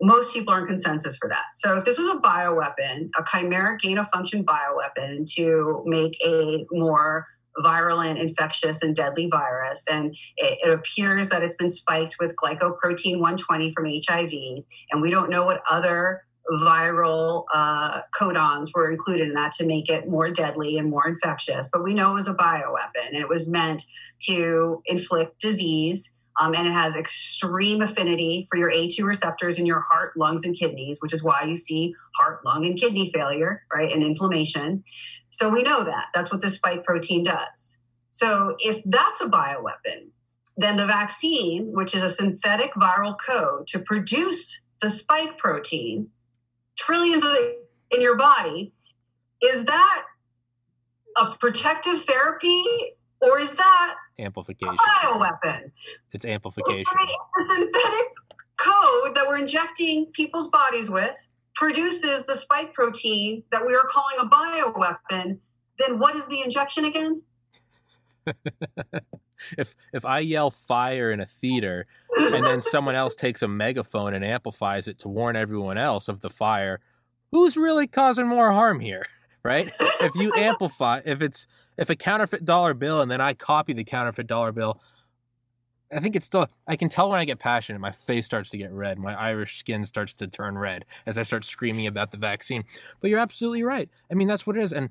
most people are in consensus for that. So if this was a bioweapon, a chimeric gain of function bioweapon to make a more virulent, infectious, and deadly virus. And it, it, appears that it's been spiked with glycoprotein 120 from HIV. And we don't know what other viral uh, codons were included in that to make it more deadly and more infectious. But we know it was a bioweapon and it was meant to inflict disease. Um, and it has extreme affinity for your ACE2 receptors in your heart, lungs, and kidneys, which is why you see heart, lung, and kidney failure, right, and inflammation. So we know that. That's what the spike protein does. So if that's a bioweapon, then the vaccine, which is a synthetic viral code to produce the spike protein, trillions of in your body, is that a protective therapy or is that amplification? A bioweapon. It's amplification. The synthetic code that we're injecting people's bodies with produces the spike protein that we are calling a bioweapon. Then what is the injection again? [laughs] if if I yell fire in a theater and then someone else takes a megaphone and amplifies it to warn everyone else of the fire, who's really causing more harm here? [laughs] Right? If you amplify, if it's if a counterfeit dollar bill and then I copy the counterfeit dollar bill, I think it's still I can tell when I get passionate, my face starts to get red, my Irish skin starts to turn red as I start screaming about the vaccine. But you're absolutely right. I mean, that's what it is. And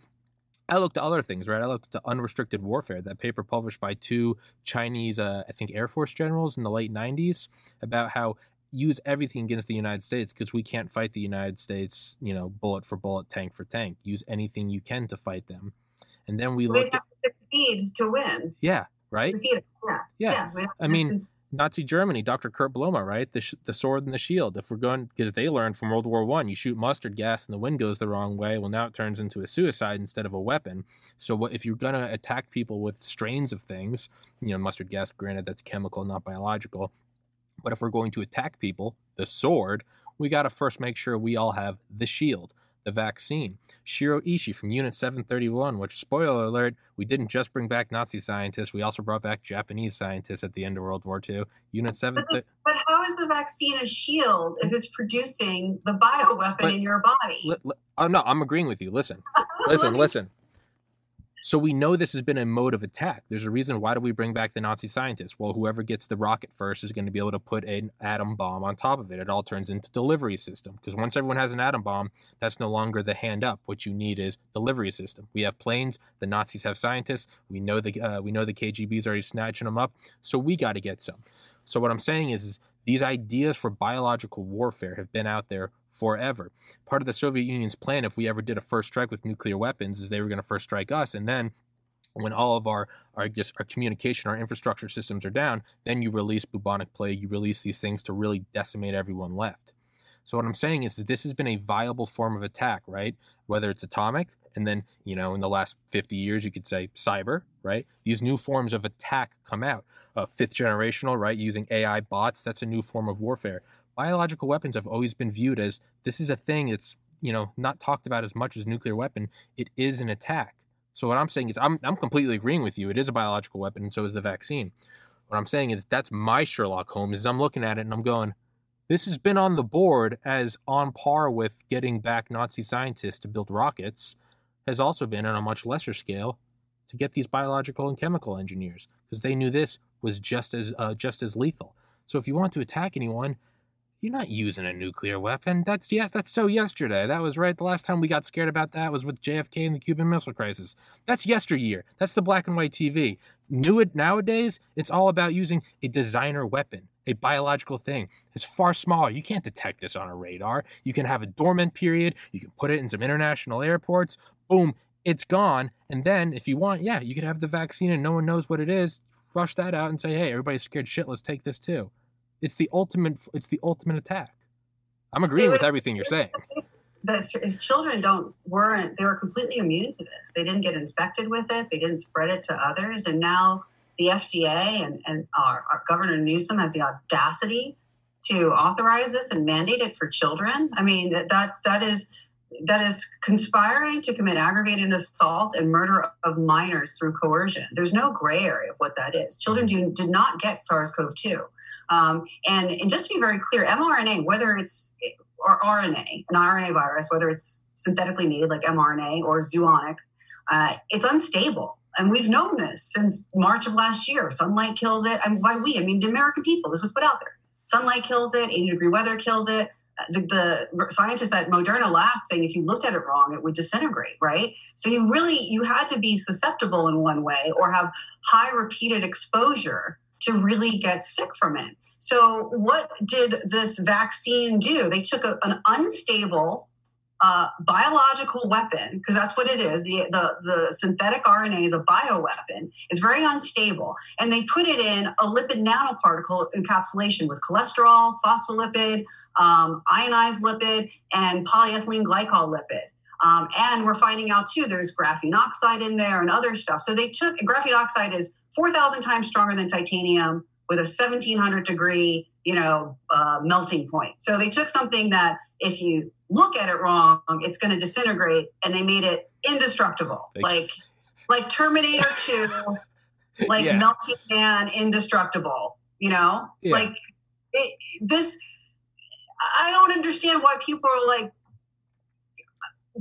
I looked at other things, right? I looked at Unrestricted Warfare, that paper published by two Chinese, uh, I think, Air Force generals in the late 90s about how use everything against the United States because we can't fight the United States, you know, bullet for bullet, tank for tank. Use anything you can to fight them. And then we look at succeed to win. Yeah, right? Yeah. Yeah. yeah I mean, Nazi Germany, Dr. Kurt Blome, right? The, sh- the sword and the shield. If we're going, because they learned from World War One, you shoot mustard gas and the wind goes the wrong way. Well, now it turns into a suicide instead of a weapon. So, what if you're going to attack people with strains of things? You know, mustard gas. Granted, that's chemical, not biological. But if we're going to attack people, the sword, we got to first make sure we all have the shield the vaccine. Shiro Ishii from Unit 731, which, spoiler alert, we didn't just bring back Nazi scientists, we also brought back Japanese scientists at the end of World War II. Unit 7. But, but how is the vaccine a shield if it's producing the bioweapon but, in your body? Li- li- oh, no, I'm agreeing with you. Listen, [laughs] listen, listen. So we know this has been a mode of attack. There's a reason. Why do we bring back the Nazi scientists? Well, whoever gets the rocket first is going to be able to put an atom bomb on top of it. It all turns into delivery system because once everyone has an atom bomb, that's no longer the hand up. What you need is delivery system. We have planes. The Nazis have scientists. We know the uh, we know the KGB's already snatching them up. So we got to get some. So what I'm saying is, is these ideas for biological warfare have been out there forever. Part of the Soviet Union's plan, if we ever did a first strike with nuclear weapons, is they were going to first strike us, and then when all of our, our, guess, our communication, our infrastructure systems are down, then you release bubonic plague, you release these things to really decimate everyone left. So what I'm saying is that this has been a viable form of attack, right? Whether it's atomic, and then you know in the last 50 years you could say cyber, right? These new forms of attack come out. Uh, fifth generational, right? Using AI bots, that's a new form of warfare biological weapons have always been viewed as this is a thing that's you know not talked about as much as nuclear weapon it is an attack. So what i'm saying is i'm, I'm completely agreeing with you it is a biological weapon and so is the vaccine. What i'm saying is that's my sherlock holmes is i'm looking at it and i'm going this has been on the board as on par with getting back nazi scientists to build rockets has also been on a much lesser scale to get these biological and chemical engineers because they knew this was just as uh, just as lethal. So if you want to attack anyone you're not using a nuclear weapon. That's yes, that's so yesterday. That was right. The last time we got scared about that was with JFK and the Cuban Missile Crisis. That's yesteryear. That's the black and white TV. New it nowadays, it's all about using a designer weapon, a biological thing. It's far smaller. You can't detect this on a radar. You can have a dormant period. You can put it in some international airports. Boom, it's gone. And then, if you want, yeah, you could have the vaccine and no one knows what it is. Rush that out and say, hey, everybody's scared shit. Let's take this too. It's the ultimate. It's the ultimate attack. I'm agreeing with everything you're saying. [laughs] his children don't weren't they were completely immune to this. They didn't get infected with it. They didn't spread it to others. And now the FDA and, and our, our Governor Newsom has the audacity to authorize this and mandate it for children. I mean that that is that is conspiring to commit aggravated assault and murder of minors through coercion. There's no gray area of what that is. Children mm-hmm. do, did not get SARS-CoV-2. Um, and, and just to be very clear, mRNA, whether it's or RNA, an RNA virus, whether it's synthetically made like mRNA or zoonic, uh, it's unstable. And we've known this since March of last year. Sunlight kills it. And by we, I mean the American people. This was put out there. Sunlight kills it, 80 degree weather kills it. The, the, scientists at Moderna laughed, saying if you looked at it wrong, it would disintegrate, right? So you really you had to be susceptible in one way or have high repeated exposure to really get sick from it. So, what did this vaccine do? They took a, an unstable uh, biological weapon, because that's what it is. The, the, the synthetic RNA is a bioweapon. It's very unstable. And they put it in a lipid nanoparticle encapsulation with cholesterol, phospholipid, um, ionized lipid, and polyethylene glycol lipid. Um, and we're finding out too, there's graphene oxide in there and other stuff. So they took graphene oxide is 4,000 times stronger than titanium with a 1700 degree, you know, uh, melting point. So they took something that if you look at it wrong, it's going to disintegrate, and they made it indestructible, like like Terminator 2, [laughs] like yeah. melting man, indestructible. You know, yeah. like it, this. I don't understand why people are like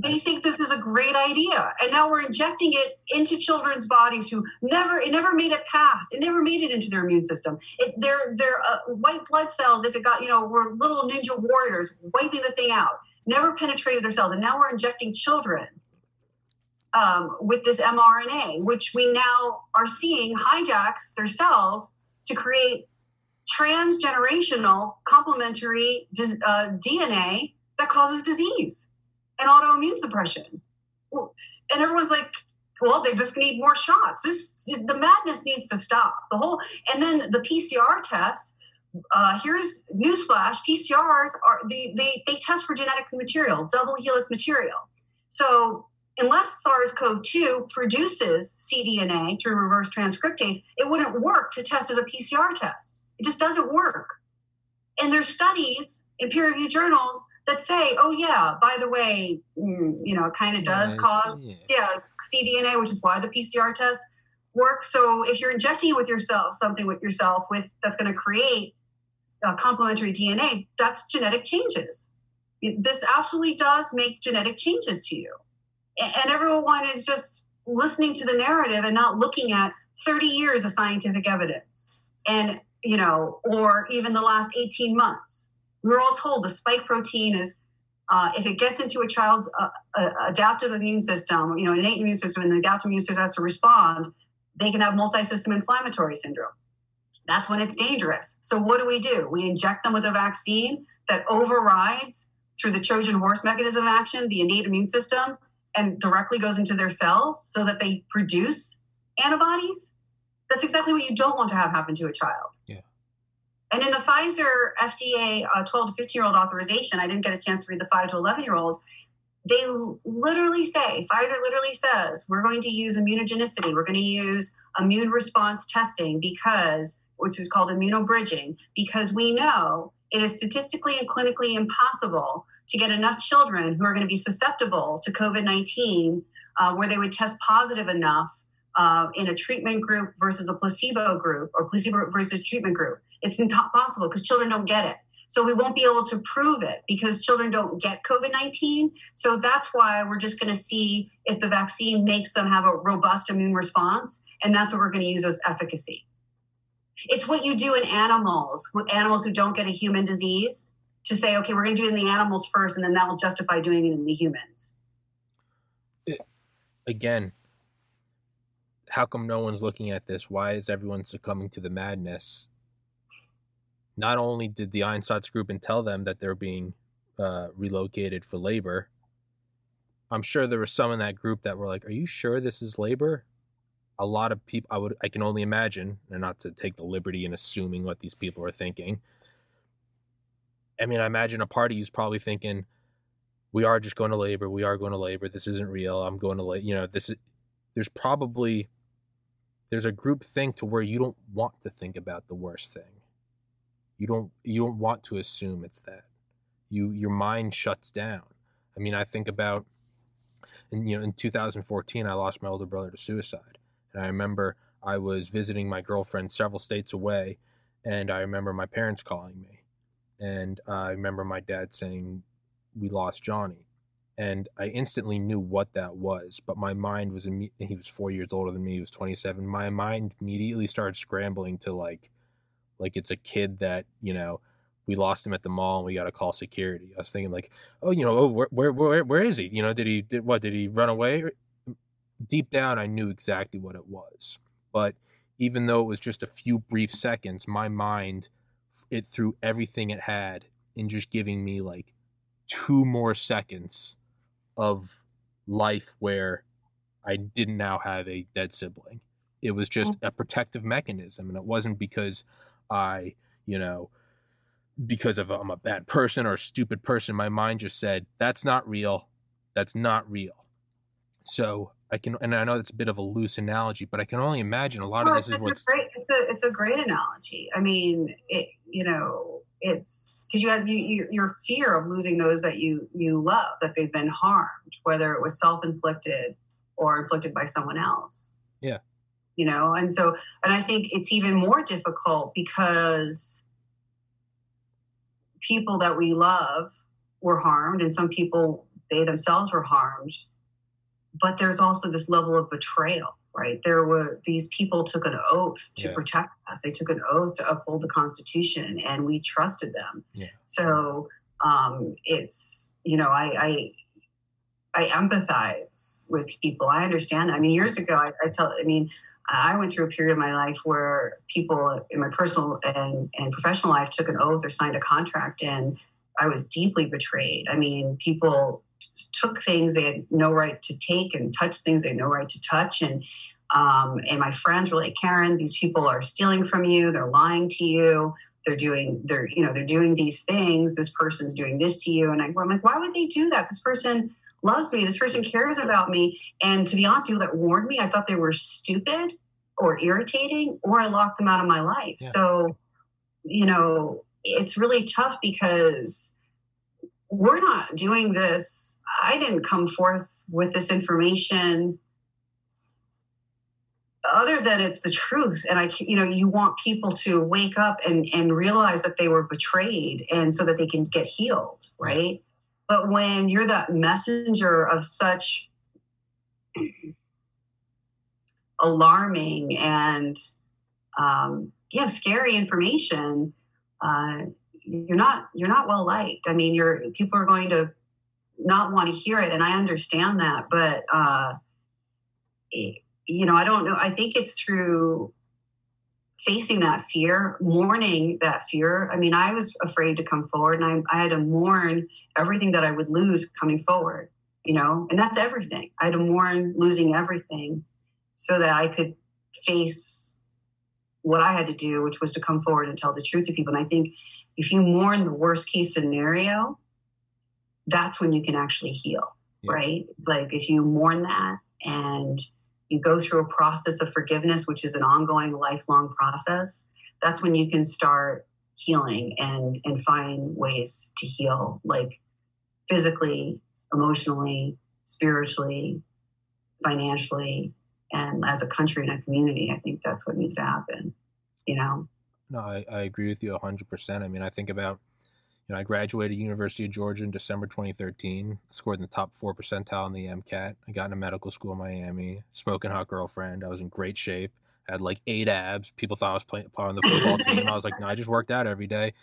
they think this is a great idea. And now we're injecting it into children's bodies who never it never made it past. It never made it into their immune system. It their their uh, white blood cells if it got you know were little ninja warriors wiping the thing out never penetrated their cells. And now we're injecting children um, with this mrna which we now are seeing hijacks their cells to create transgenerational complementary uh, dna that causes disease and autoimmune suppression. And everyone's like, well, they just need more shots. This the madness needs to stop. The whole and then the PCR tests. Uh, here's newsflash: PCRs are they, they they test for genetic material, double helix material. So unless SARS-CoV-2 produces cDNA through reverse transcriptase, it wouldn't work to test as a PCR test. It just doesn't work. And there's studies in peer-reviewed journals that say, oh yeah, by the way, mm, you know, it kind of does cause yeah. yeah cDNA, which is why the PCR test works. So if you're injecting it with yourself, something with yourself with that's going to create a complementary DNA, that's genetic changes. This absolutely does make genetic changes to you, and everyone is just listening to the narrative and not looking at 30 years of scientific evidence and you know or even the last 18 months we were all told the spike protein is uh, if it gets into a child's uh, uh, adaptive immune system you know innate immune system and the adaptive immune system has to respond they can have multi-system inflammatory syndrome. That's when it's dangerous. So what do we do? We inject them with a vaccine that overrides through the trojan horse mechanism of action the innate immune system and directly goes into their cells so that they produce antibodies, that's exactly what you don't want to have happen to a child. And in the Pfizer FDA uh, 12 to 15 year old authorization, I didn't get a chance to read the 5 to 11 year old. They literally say, Pfizer literally says, we're going to use immunogenicity, we're going to use immune response testing because, which is called immunobridging, because we know it is statistically and clinically impossible to get enough children who are going to be susceptible to COVID 19 uh, where they would test positive enough uh, in a treatment group versus a placebo group or placebo versus treatment group. It's not possible because children don't get it. So we won't be able to prove it because children don't get COVID 19. So that's why we're just going to see if the vaccine makes them have a robust immune response. And that's what we're going to use as efficacy. It's what you do in animals, with animals who don't get a human disease to say, okay, we're going to do it in the animals first, and then that will justify doing it in the humans. Again, how come no one's looking at this? Why is everyone succumbing to the madness? Not only did the Einsatz Einsatzgruppen tell them that they're being uh, relocated for labor, I'm sure there were some in that group that were like, "Are you sure this is labor?" A lot of people, I would, I can only imagine, and not to take the liberty in assuming what these people are thinking, I mean, I imagine a party who's probably thinking, we are just going to labor. We are going to labor. This isn't real. I'm going to labor. You know, this is, there's probably, there's a group think to where you don't want to think about the worst thing. You don't, you don't want to assume it's that. You, your mind shuts down. I mean, I think about, and you know, in 2014, I lost my older brother to suicide. And I remember I was visiting my girlfriend several states away. And I remember my parents calling me and I remember my dad saying, "We lost Johnny," and I instantly knew what that was. But my mind was imme- he was four years older than me. He was twenty seven. My mind immediately started scrambling to like, like it's a kid that you know we lost him at the mall and we got to call security. I was thinking like, oh, you know, oh, where, where, where, where is he? You know, did he, did what, did he run away? Mm, deep down, I knew exactly what it was. But even though it was just a few brief seconds, my mind it threw everything it had in just giving me like two more seconds of life where I didn't now have a dead sibling. It was just mm. a protective mechanism. And it wasn't because I, you know, because of I'm a bad person or a stupid person. My mind just said, that's not real. That's not real. So I can, and I know that's a bit of a loose analogy, but I can only imagine a lot well, of this is what's. Great, it's, a, it's a great analogy. I mean, it, you know, it's because you have you, your fear of losing those that you you love, that they've been harmed, whether it was self inflicted or inflicted by someone else. Yeah. You know, and so, and I think it's even more difficult because people that we love were harmed, and some people they themselves were harmed but there's also this level of betrayal right there were these people took an oath to yeah. protect us they took an oath to uphold the constitution and we trusted them yeah. so um, it's you know I, I I empathize with people. I understand. I mean, years ago, I, I, tell. I mean, I went through a period of my life where people in my personal and, and professional life took an oath or signed a contract, and I was deeply betrayed. I mean, people took things they had no right to take and touched things they had no right to touch. And um, and my friends were like, Karen, these people are stealing from you. They're lying to you. They're doing they're you know they're doing these things. This person's doing this to you. And I, I'm like, why would they do that? This person loves me. This person cares about me. And to be honest, people that warned me, I thought they were stupid or irritating, or I locked them out of my life. Yeah. So, you know, it's really tough because we're not doing this. I didn't come forth with this information other than it's the truth. And i you know you want people to wake up and and realize that they were betrayed and so that they can get healed right? But when you're that messenger of such alarming and um, you have scary information, uh, you're not you're not well liked. I mean, you're people are going to not want to hear it, and I understand that. But uh, you know, I don't know. I think it's through facing that fear, mourning that fear. I mean, I was afraid to come forward, and I, I had to mourn everything that I would lose coming forward. You know, and that's everything. I had to mourn losing everything so that I could face what I had to do, which was to come forward and tell the truth to people. And I think if you mourn the worst case scenario, that's when you can actually heal, yeah. right? It's like if you mourn that and you go through a process of forgiveness, which is an ongoing, lifelong process, that's when you can start healing and and find ways to heal, like physically, emotionally, spiritually, financially, and as a country and a community. I think that's what needs to happen. You know. No, I, I agree with you 100%. I mean, I think about, you know, I graduated University of Georgia in December 2013, scored in the top 4 percentile in the MCAT. I got into medical school in Miami, smoking hot girlfriend. I was in great shape. I had like eight abs. People thought I was playing part on the football [laughs] team. I was like, no, I just worked out every day,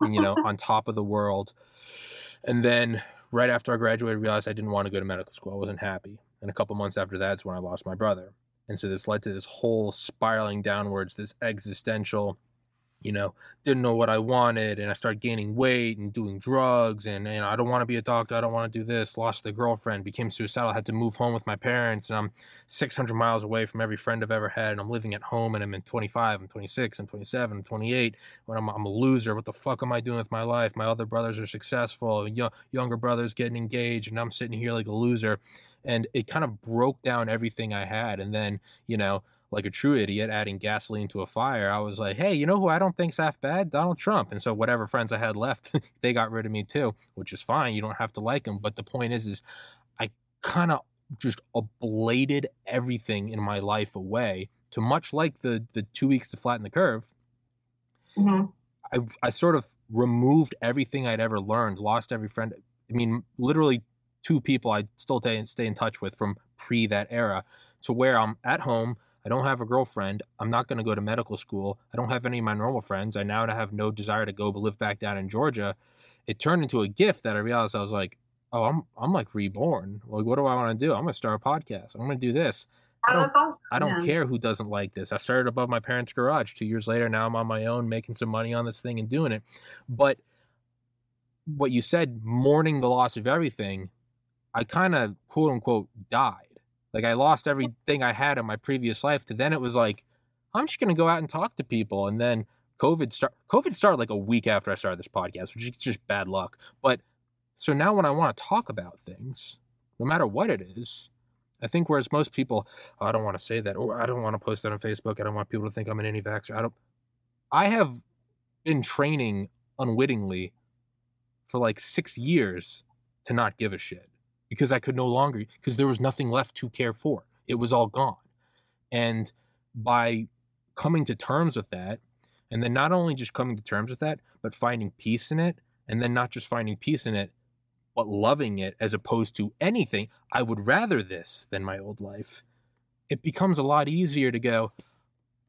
and, you know, on top of the world. And then right after I graduated, I realized I didn't want to go to medical school. I wasn't happy. And a couple months after that's when I lost my brother. And so this led to this whole spiraling downwards, this existential you know, didn't know what I wanted and I started gaining weight and doing drugs and, and I don't want to be a doctor, I don't want to do this, lost a girlfriend, became suicidal, had to move home with my parents and I'm 600 miles away from every friend I've ever had and I'm living at home and I'm in 25, I'm 26, I'm 27, I'm 28, when I'm, I'm a loser, what the fuck am I doing with my life? My other brothers are successful, young, younger brothers getting engaged and I'm sitting here like a loser and it kind of broke down everything I had and then, you know, like a true idiot adding gasoline to a fire, I was like, hey, you know who I don't think's half bad? Donald Trump. And so whatever friends I had left, [laughs] they got rid of me too, which is fine. You don't have to like him. But the point is, is I kind of just ablated everything in my life away to much like the the two weeks to flatten the curve. Mm-hmm. I, I sort of removed everything I'd ever learned, lost every friend. I mean, literally two people I still stay, stay in touch with from pre that era to where I'm at home I don't have a girlfriend. I'm not going to go to medical school. I don't have any of my normal friends. I now have no desire to go live back down in Georgia. It turned into a gift that I realized I was like, oh, I'm I'm like reborn. Like, what do I want to do? I'm going to start a podcast. I'm going to do this. I oh, don't, oh, awesome. I don't care who doesn't like this. I started above my parents' garage. Two years later, now I'm on my own, making some money on this thing and doing it. But what you said, mourning the loss of everything, I kind of quote unquote died like I lost everything I had in my previous life to then it was like, I'm just gonna go out and talk to people. And then COVID start COVID started like a week after I started this podcast, which is just bad luck. But so now when I want to talk about things, no matter what it is, I think whereas most people, oh, I don't want to say that, or I don't want to post that on Facebook. I don't want people to think I'm an anti-vaxxer. I don't. I have been training unwittingly for like six years to not give a shit because I could no longer, because there was nothing left to care for. It was all gone. And by coming to terms with that, and then not only just coming to terms with that, but finding peace in it, and then not just finding peace in it, but loving it as opposed to anything, I would rather this than my old life. It becomes a lot easier to go,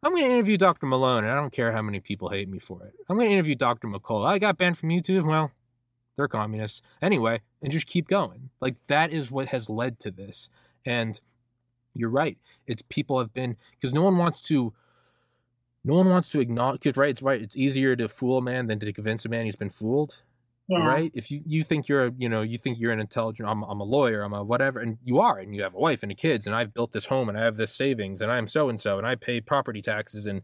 I'm going to interview Dr. Malone, and I don't care how many people hate me for it. I'm going to interview Dr. McCullough. I got banned from YouTube. Well, they're communists anyway, and just keep going. Like that is what has led to this. And you're right. It's people have been because no one wants to. No one wants to acknowledge because right, it's right. It's easier to fool a man than to convince a man he's been fooled. Yeah. Right? If you, you think you're a, you know, you think you're an intelligent, I'm, I'm a lawyer, I'm a whatever, and you are, and you have a wife and a kids, and I've built this home, and I have this savings, and I'm so and so, and I pay property taxes, and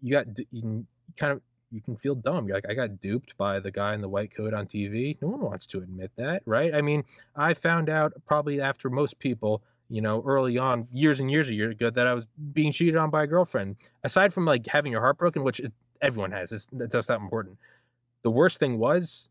you got you kind of you can feel dumb. You're like, I got duped by the guy in the white coat on TV. No one wants to admit that, right? I mean, I found out probably after most people, you know, early on, years and years ago, that I was being cheated on by a girlfriend. Aside from like having your heart broken, which everyone has, it's, that's not important. The worst thing was,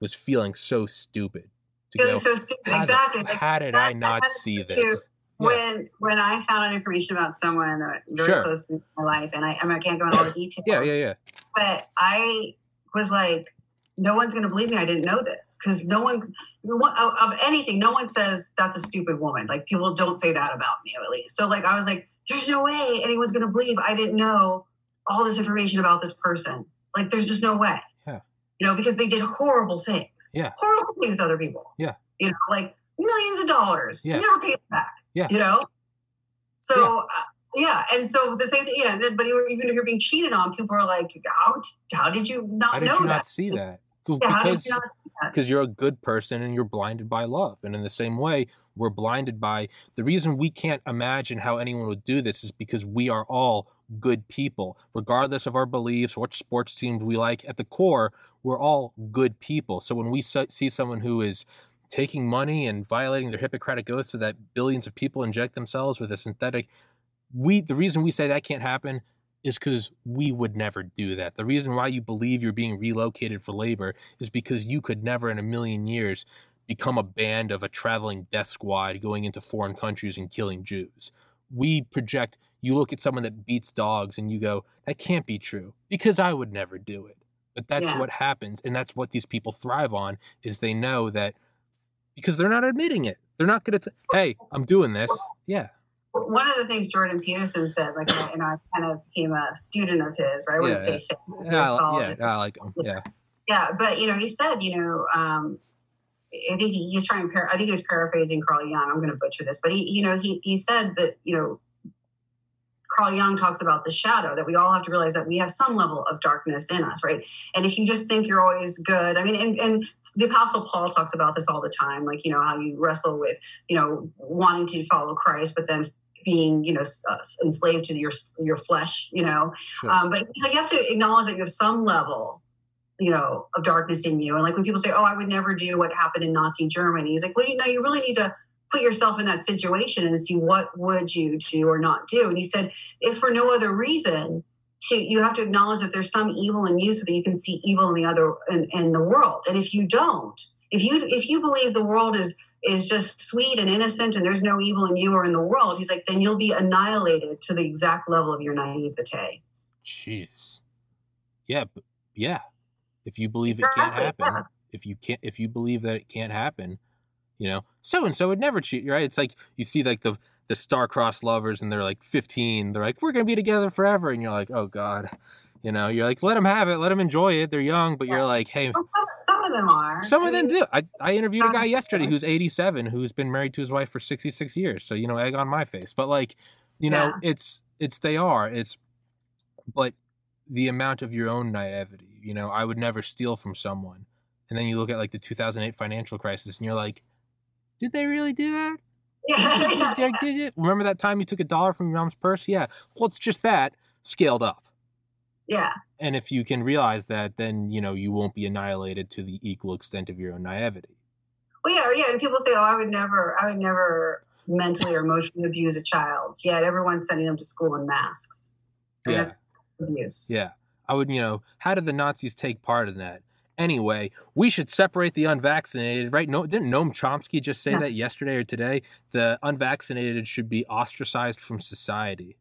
was feeling so stupid. Feeling go, so stupid, exactly. The, how did I not see this? When when I found out information about someone that very sure. close to my life, and I, I, mean, I can't go into all the details. yeah, yeah, yeah. But I was like, no one's going to believe me. I didn't know this because no one of anything. No one says that's a stupid woman. Like people don't say that about me at least. So like I was like, there's no way anyone's going to believe I didn't know all this information about this person. Like, there's just no way. Yeah. You know, because they did horrible things. Yeah. Horrible things to other people. Yeah. You know, like millions of dollars. Yeah. Never paid back. Yeah. You know? So, yeah. Uh, yeah. And so the same thing, yeah. But even if you're being cheated on, people are like, how, how did you not how did know you that? not see that? Yeah, because you because you're a good person and you're blinded by love. And in the same way, we're blinded by the reason we can't imagine how anyone would do this is because we are all good people, regardless of our beliefs, what sports teams we like. At the core, we're all good people. So when we see someone who is taking money and violating their Hippocratic oath so that billions of people inject themselves with a synthetic, we the reason we say that can't happen is because we would never do that. The reason why you believe you're being relocated for labor is because you could never in a million years become a band of a traveling death squad going into foreign countries and killing Jews. We project, you look at someone that beats dogs and you go, that can't be true because I would never do it. But that's Yeah. what happens. And that's what these people thrive on is they know that because they're not admitting it. They're not going to, hey, I'm doing this. Yeah. One of the things Jordan Peterson said, like, and I kind of became a student of his, right? I wouldn't Yeah, say fan, Yeah, I, follow yeah. I like them. Yeah. Yeah, but you know, he said, you know, um, I think he, was trying. Par- I think he was paraphrasing Carl Jung. I'm going to butcher this, but he, you know, he he said that you know, Carl Jung talks about the shadow that we all have to realize that we have some level of darkness in us, right? And if you just think you're always good, I mean, and and the apostle paul talks about this all the time like you know how you wrestle with you know wanting to follow christ but then being you know uh, enslaved to your your flesh you know Sure. um, but like, you have to acknowledge that you have some level you know of darkness in you and like when people say oh i would never do what happened in nazi germany he's like well you know you really need to put yourself in that situation and see what would you do or not do and he said if for no other reason to you have to acknowledge that there's some evil in you so that you can see evil in the other in, in the world and if you don't if you if you believe the world is is just sweet and innocent and there's no evil in you or in the world he's like then you'll be annihilated to the exact level of your naivete Jeez. Yeah, but yeah. If you believe it can't happen, if you can't, if you believe that it can't happen, you know, so and so would never cheat, right? It's like you see like the the star-crossed lovers, and they're like 15. They're like, we're gonna be together forever, and you're like, oh god, you know, you're like, let them have it, let them enjoy it. They're young, but you're like, hey, Well, some, of them are some of them do. I, I interviewed a guy yesterday who's 87 who's been married to his wife for 66 years. So, you know, egg on my face. But like, you know, Yeah. it's it's they are. It's but the amount of your own naivety, you know, I would never steal from someone. And then you look at like the 2008 financial crisis and you're like, did they really do that? yeah, Did, yeah, did- [laughs] did it? Remember that time you took a dollar from your mom's purse? Yeah. Well, it's just that scaled up. yeah And if you can realize that, then, you know, you won't be annihilated to the equal extent of your own naivety. well yeah yeah and people say oh i would never i would never mentally or emotionally abuse a child yet everyone's sending them to school in masks and Yeah. that's abuse Yeah. I would, you know, how did the Nazis take part in that? Anyway, we should separate the unvaccinated, right? No, didn't Noam Chomsky just say Yeah. that yesterday or today? The unvaccinated should be ostracized from society.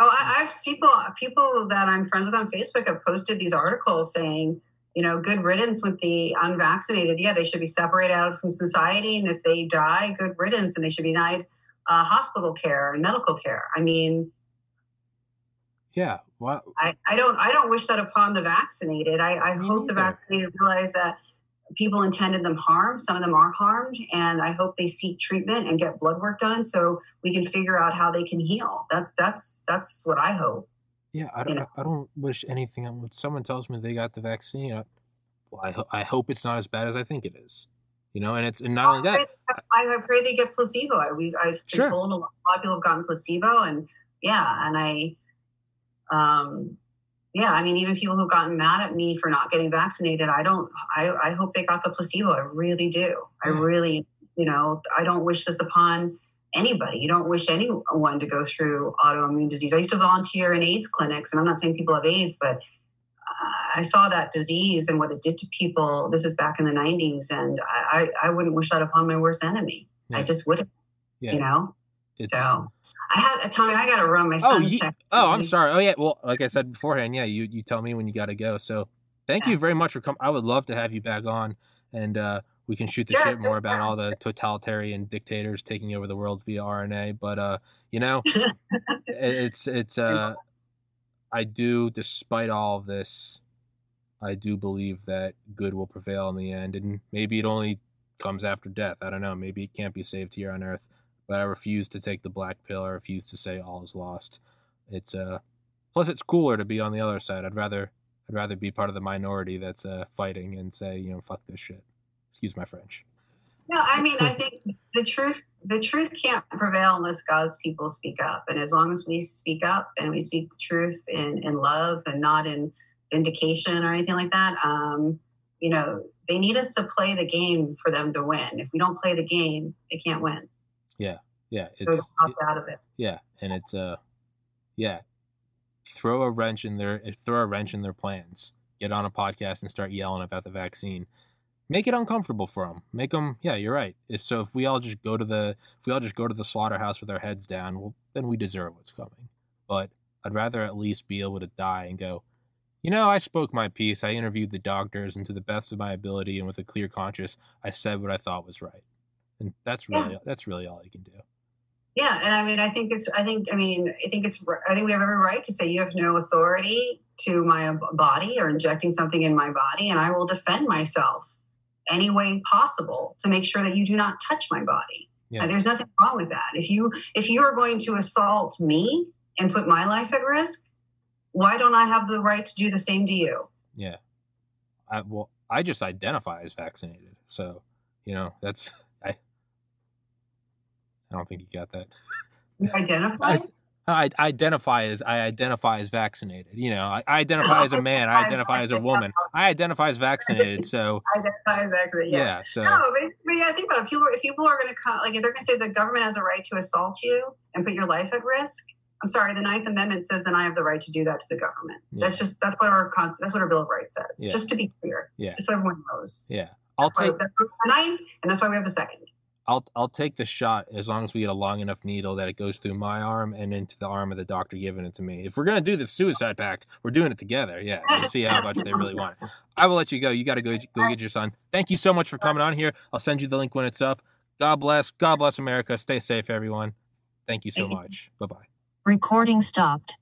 Oh, I, I've people people that I'm friends with on Facebook have posted these articles saying, you know, good riddance with the unvaccinated. Yeah, they should be separated out from society, and if they die, good riddance, and they should be denied uh, hospital care and medical care. I mean, Yeah. Well, I, I don't I don't wish that upon the vaccinated. I, I hope the vaccinated realize that people intended them harm. Some of them are harmed, and I hope they seek treatment and get blood work done so we can figure out how they can heal. That that's that's what I hope. yeah, I don't, know. I don't wish anything. When someone tells me they got the vaccine, I, well, I, ho- I hope it's not as bad as I think it is. You know, and it's and not only that, I, I pray they get placebo. I, we, I've been Sure. told a lot of people have gotten placebo, and yeah, and I, um, yeah, I mean, even people who've gotten mad at me for not getting vaccinated, I don't. I, I hope they got the placebo. I really do. I really, you know, I don't wish this upon anybody. You don't wish anyone to go through autoimmune disease. I used to volunteer in AIDS clinics, and I'm not saying people have AIDS, but uh, I saw that disease and what it did to people. This is back in the 90s, and I, I, I wouldn't wish that upon my worst enemy. Yeah. I just wouldn't, yeah, you know? It's, So I have, Tommy, I got to run. My Oh, Oh, I'm sorry. Oh, yeah. Well, like I said beforehand, yeah, you you tell me when you got to go. So, thank Yeah. you very much for coming. I would love to have you back on, and uh, we can shoot the Sure, shit more about all the totalitarian dictators taking over the world via RNA. But uh, you know, [laughs] it's it's uh, I do, despite all of this, I do believe that good will prevail in the end, and maybe it only comes after death. I don't know. Maybe it can't be saved here on Earth. But I refuse to take the black pill. I refuse to say all is lost. It's uh, plus it's cooler to be on the other side. I'd rather I'd rather be part of the minority that's uh, fighting and say you know fuck this shit. Excuse my French. No, I mean, I think the truth the truth can't prevail unless God's people speak up. And as long as we speak up and we speak the truth in, in love and not in vindication or anything like that, um, you know, they need us to play the game for them to win. If we don't play the game, they can't win. Yeah, yeah, it's out of it. Yeah, and it's uh, yeah, throw a wrench in their throw a wrench in their plans. Get on a podcast and start yelling about the vaccine. Make it uncomfortable for them. Make them. Yeah, you're right. If so, if we all just go to the if we all just go to the slaughterhouse with our heads down, well, then we deserve what's coming. But I'd rather at least be able to die and go. You know, I spoke my piece. I interviewed the doctors, and to the best of my ability and with a clear conscience, I said what I thought was right. And that's Yeah. really that's really all you can do. Yeah, and I mean, I think it's. I think. I mean, I think it's. I think we have every right to say you have no authority to my body or injecting something in my body, and I will defend myself any way possible to make sure that you do not touch my body. Yeah. And there's nothing wrong with that. If you if you are going to assault me and put my life at risk, why don't I have the right to do the same to you? Yeah. I well, I just identify as vaccinated. So, you know, that's I I don't think you got that. You [laughs] identify. I, I identify as I identify as vaccinated. You know, I, I [laughs] identify as a man. I identify as a woman. I identify as vaccinated. [laughs] So identify as accident. yeah. Yeah. so No, but, but yeah, think about it. People, if people are going to come, like if they're going to say the government has a right to assault you and put your life at risk, I'm sorry, the Ninth Amendment says then I have the right to do that to the government. That's just that's what our const- that's what our Bill of Rights says. Yeah. Just to be clear, Yeah. just so everyone knows. yeah. I'll That's take the ninth, and that's why we have the second. I'll I'll take the shot as long as we get a long enough needle that it goes through my arm and into the arm of the doctor giving it to me. If we're gonna do the suicide pact, we're doing it together. Yeah, we'll see how much they really want. it. I will let you go. You got to go go get your son. Thank you so much for coming on here. I'll send you the link when it's up. God bless. God bless America. Stay safe, everyone. Thank you so much. Bye bye. Recording stopped.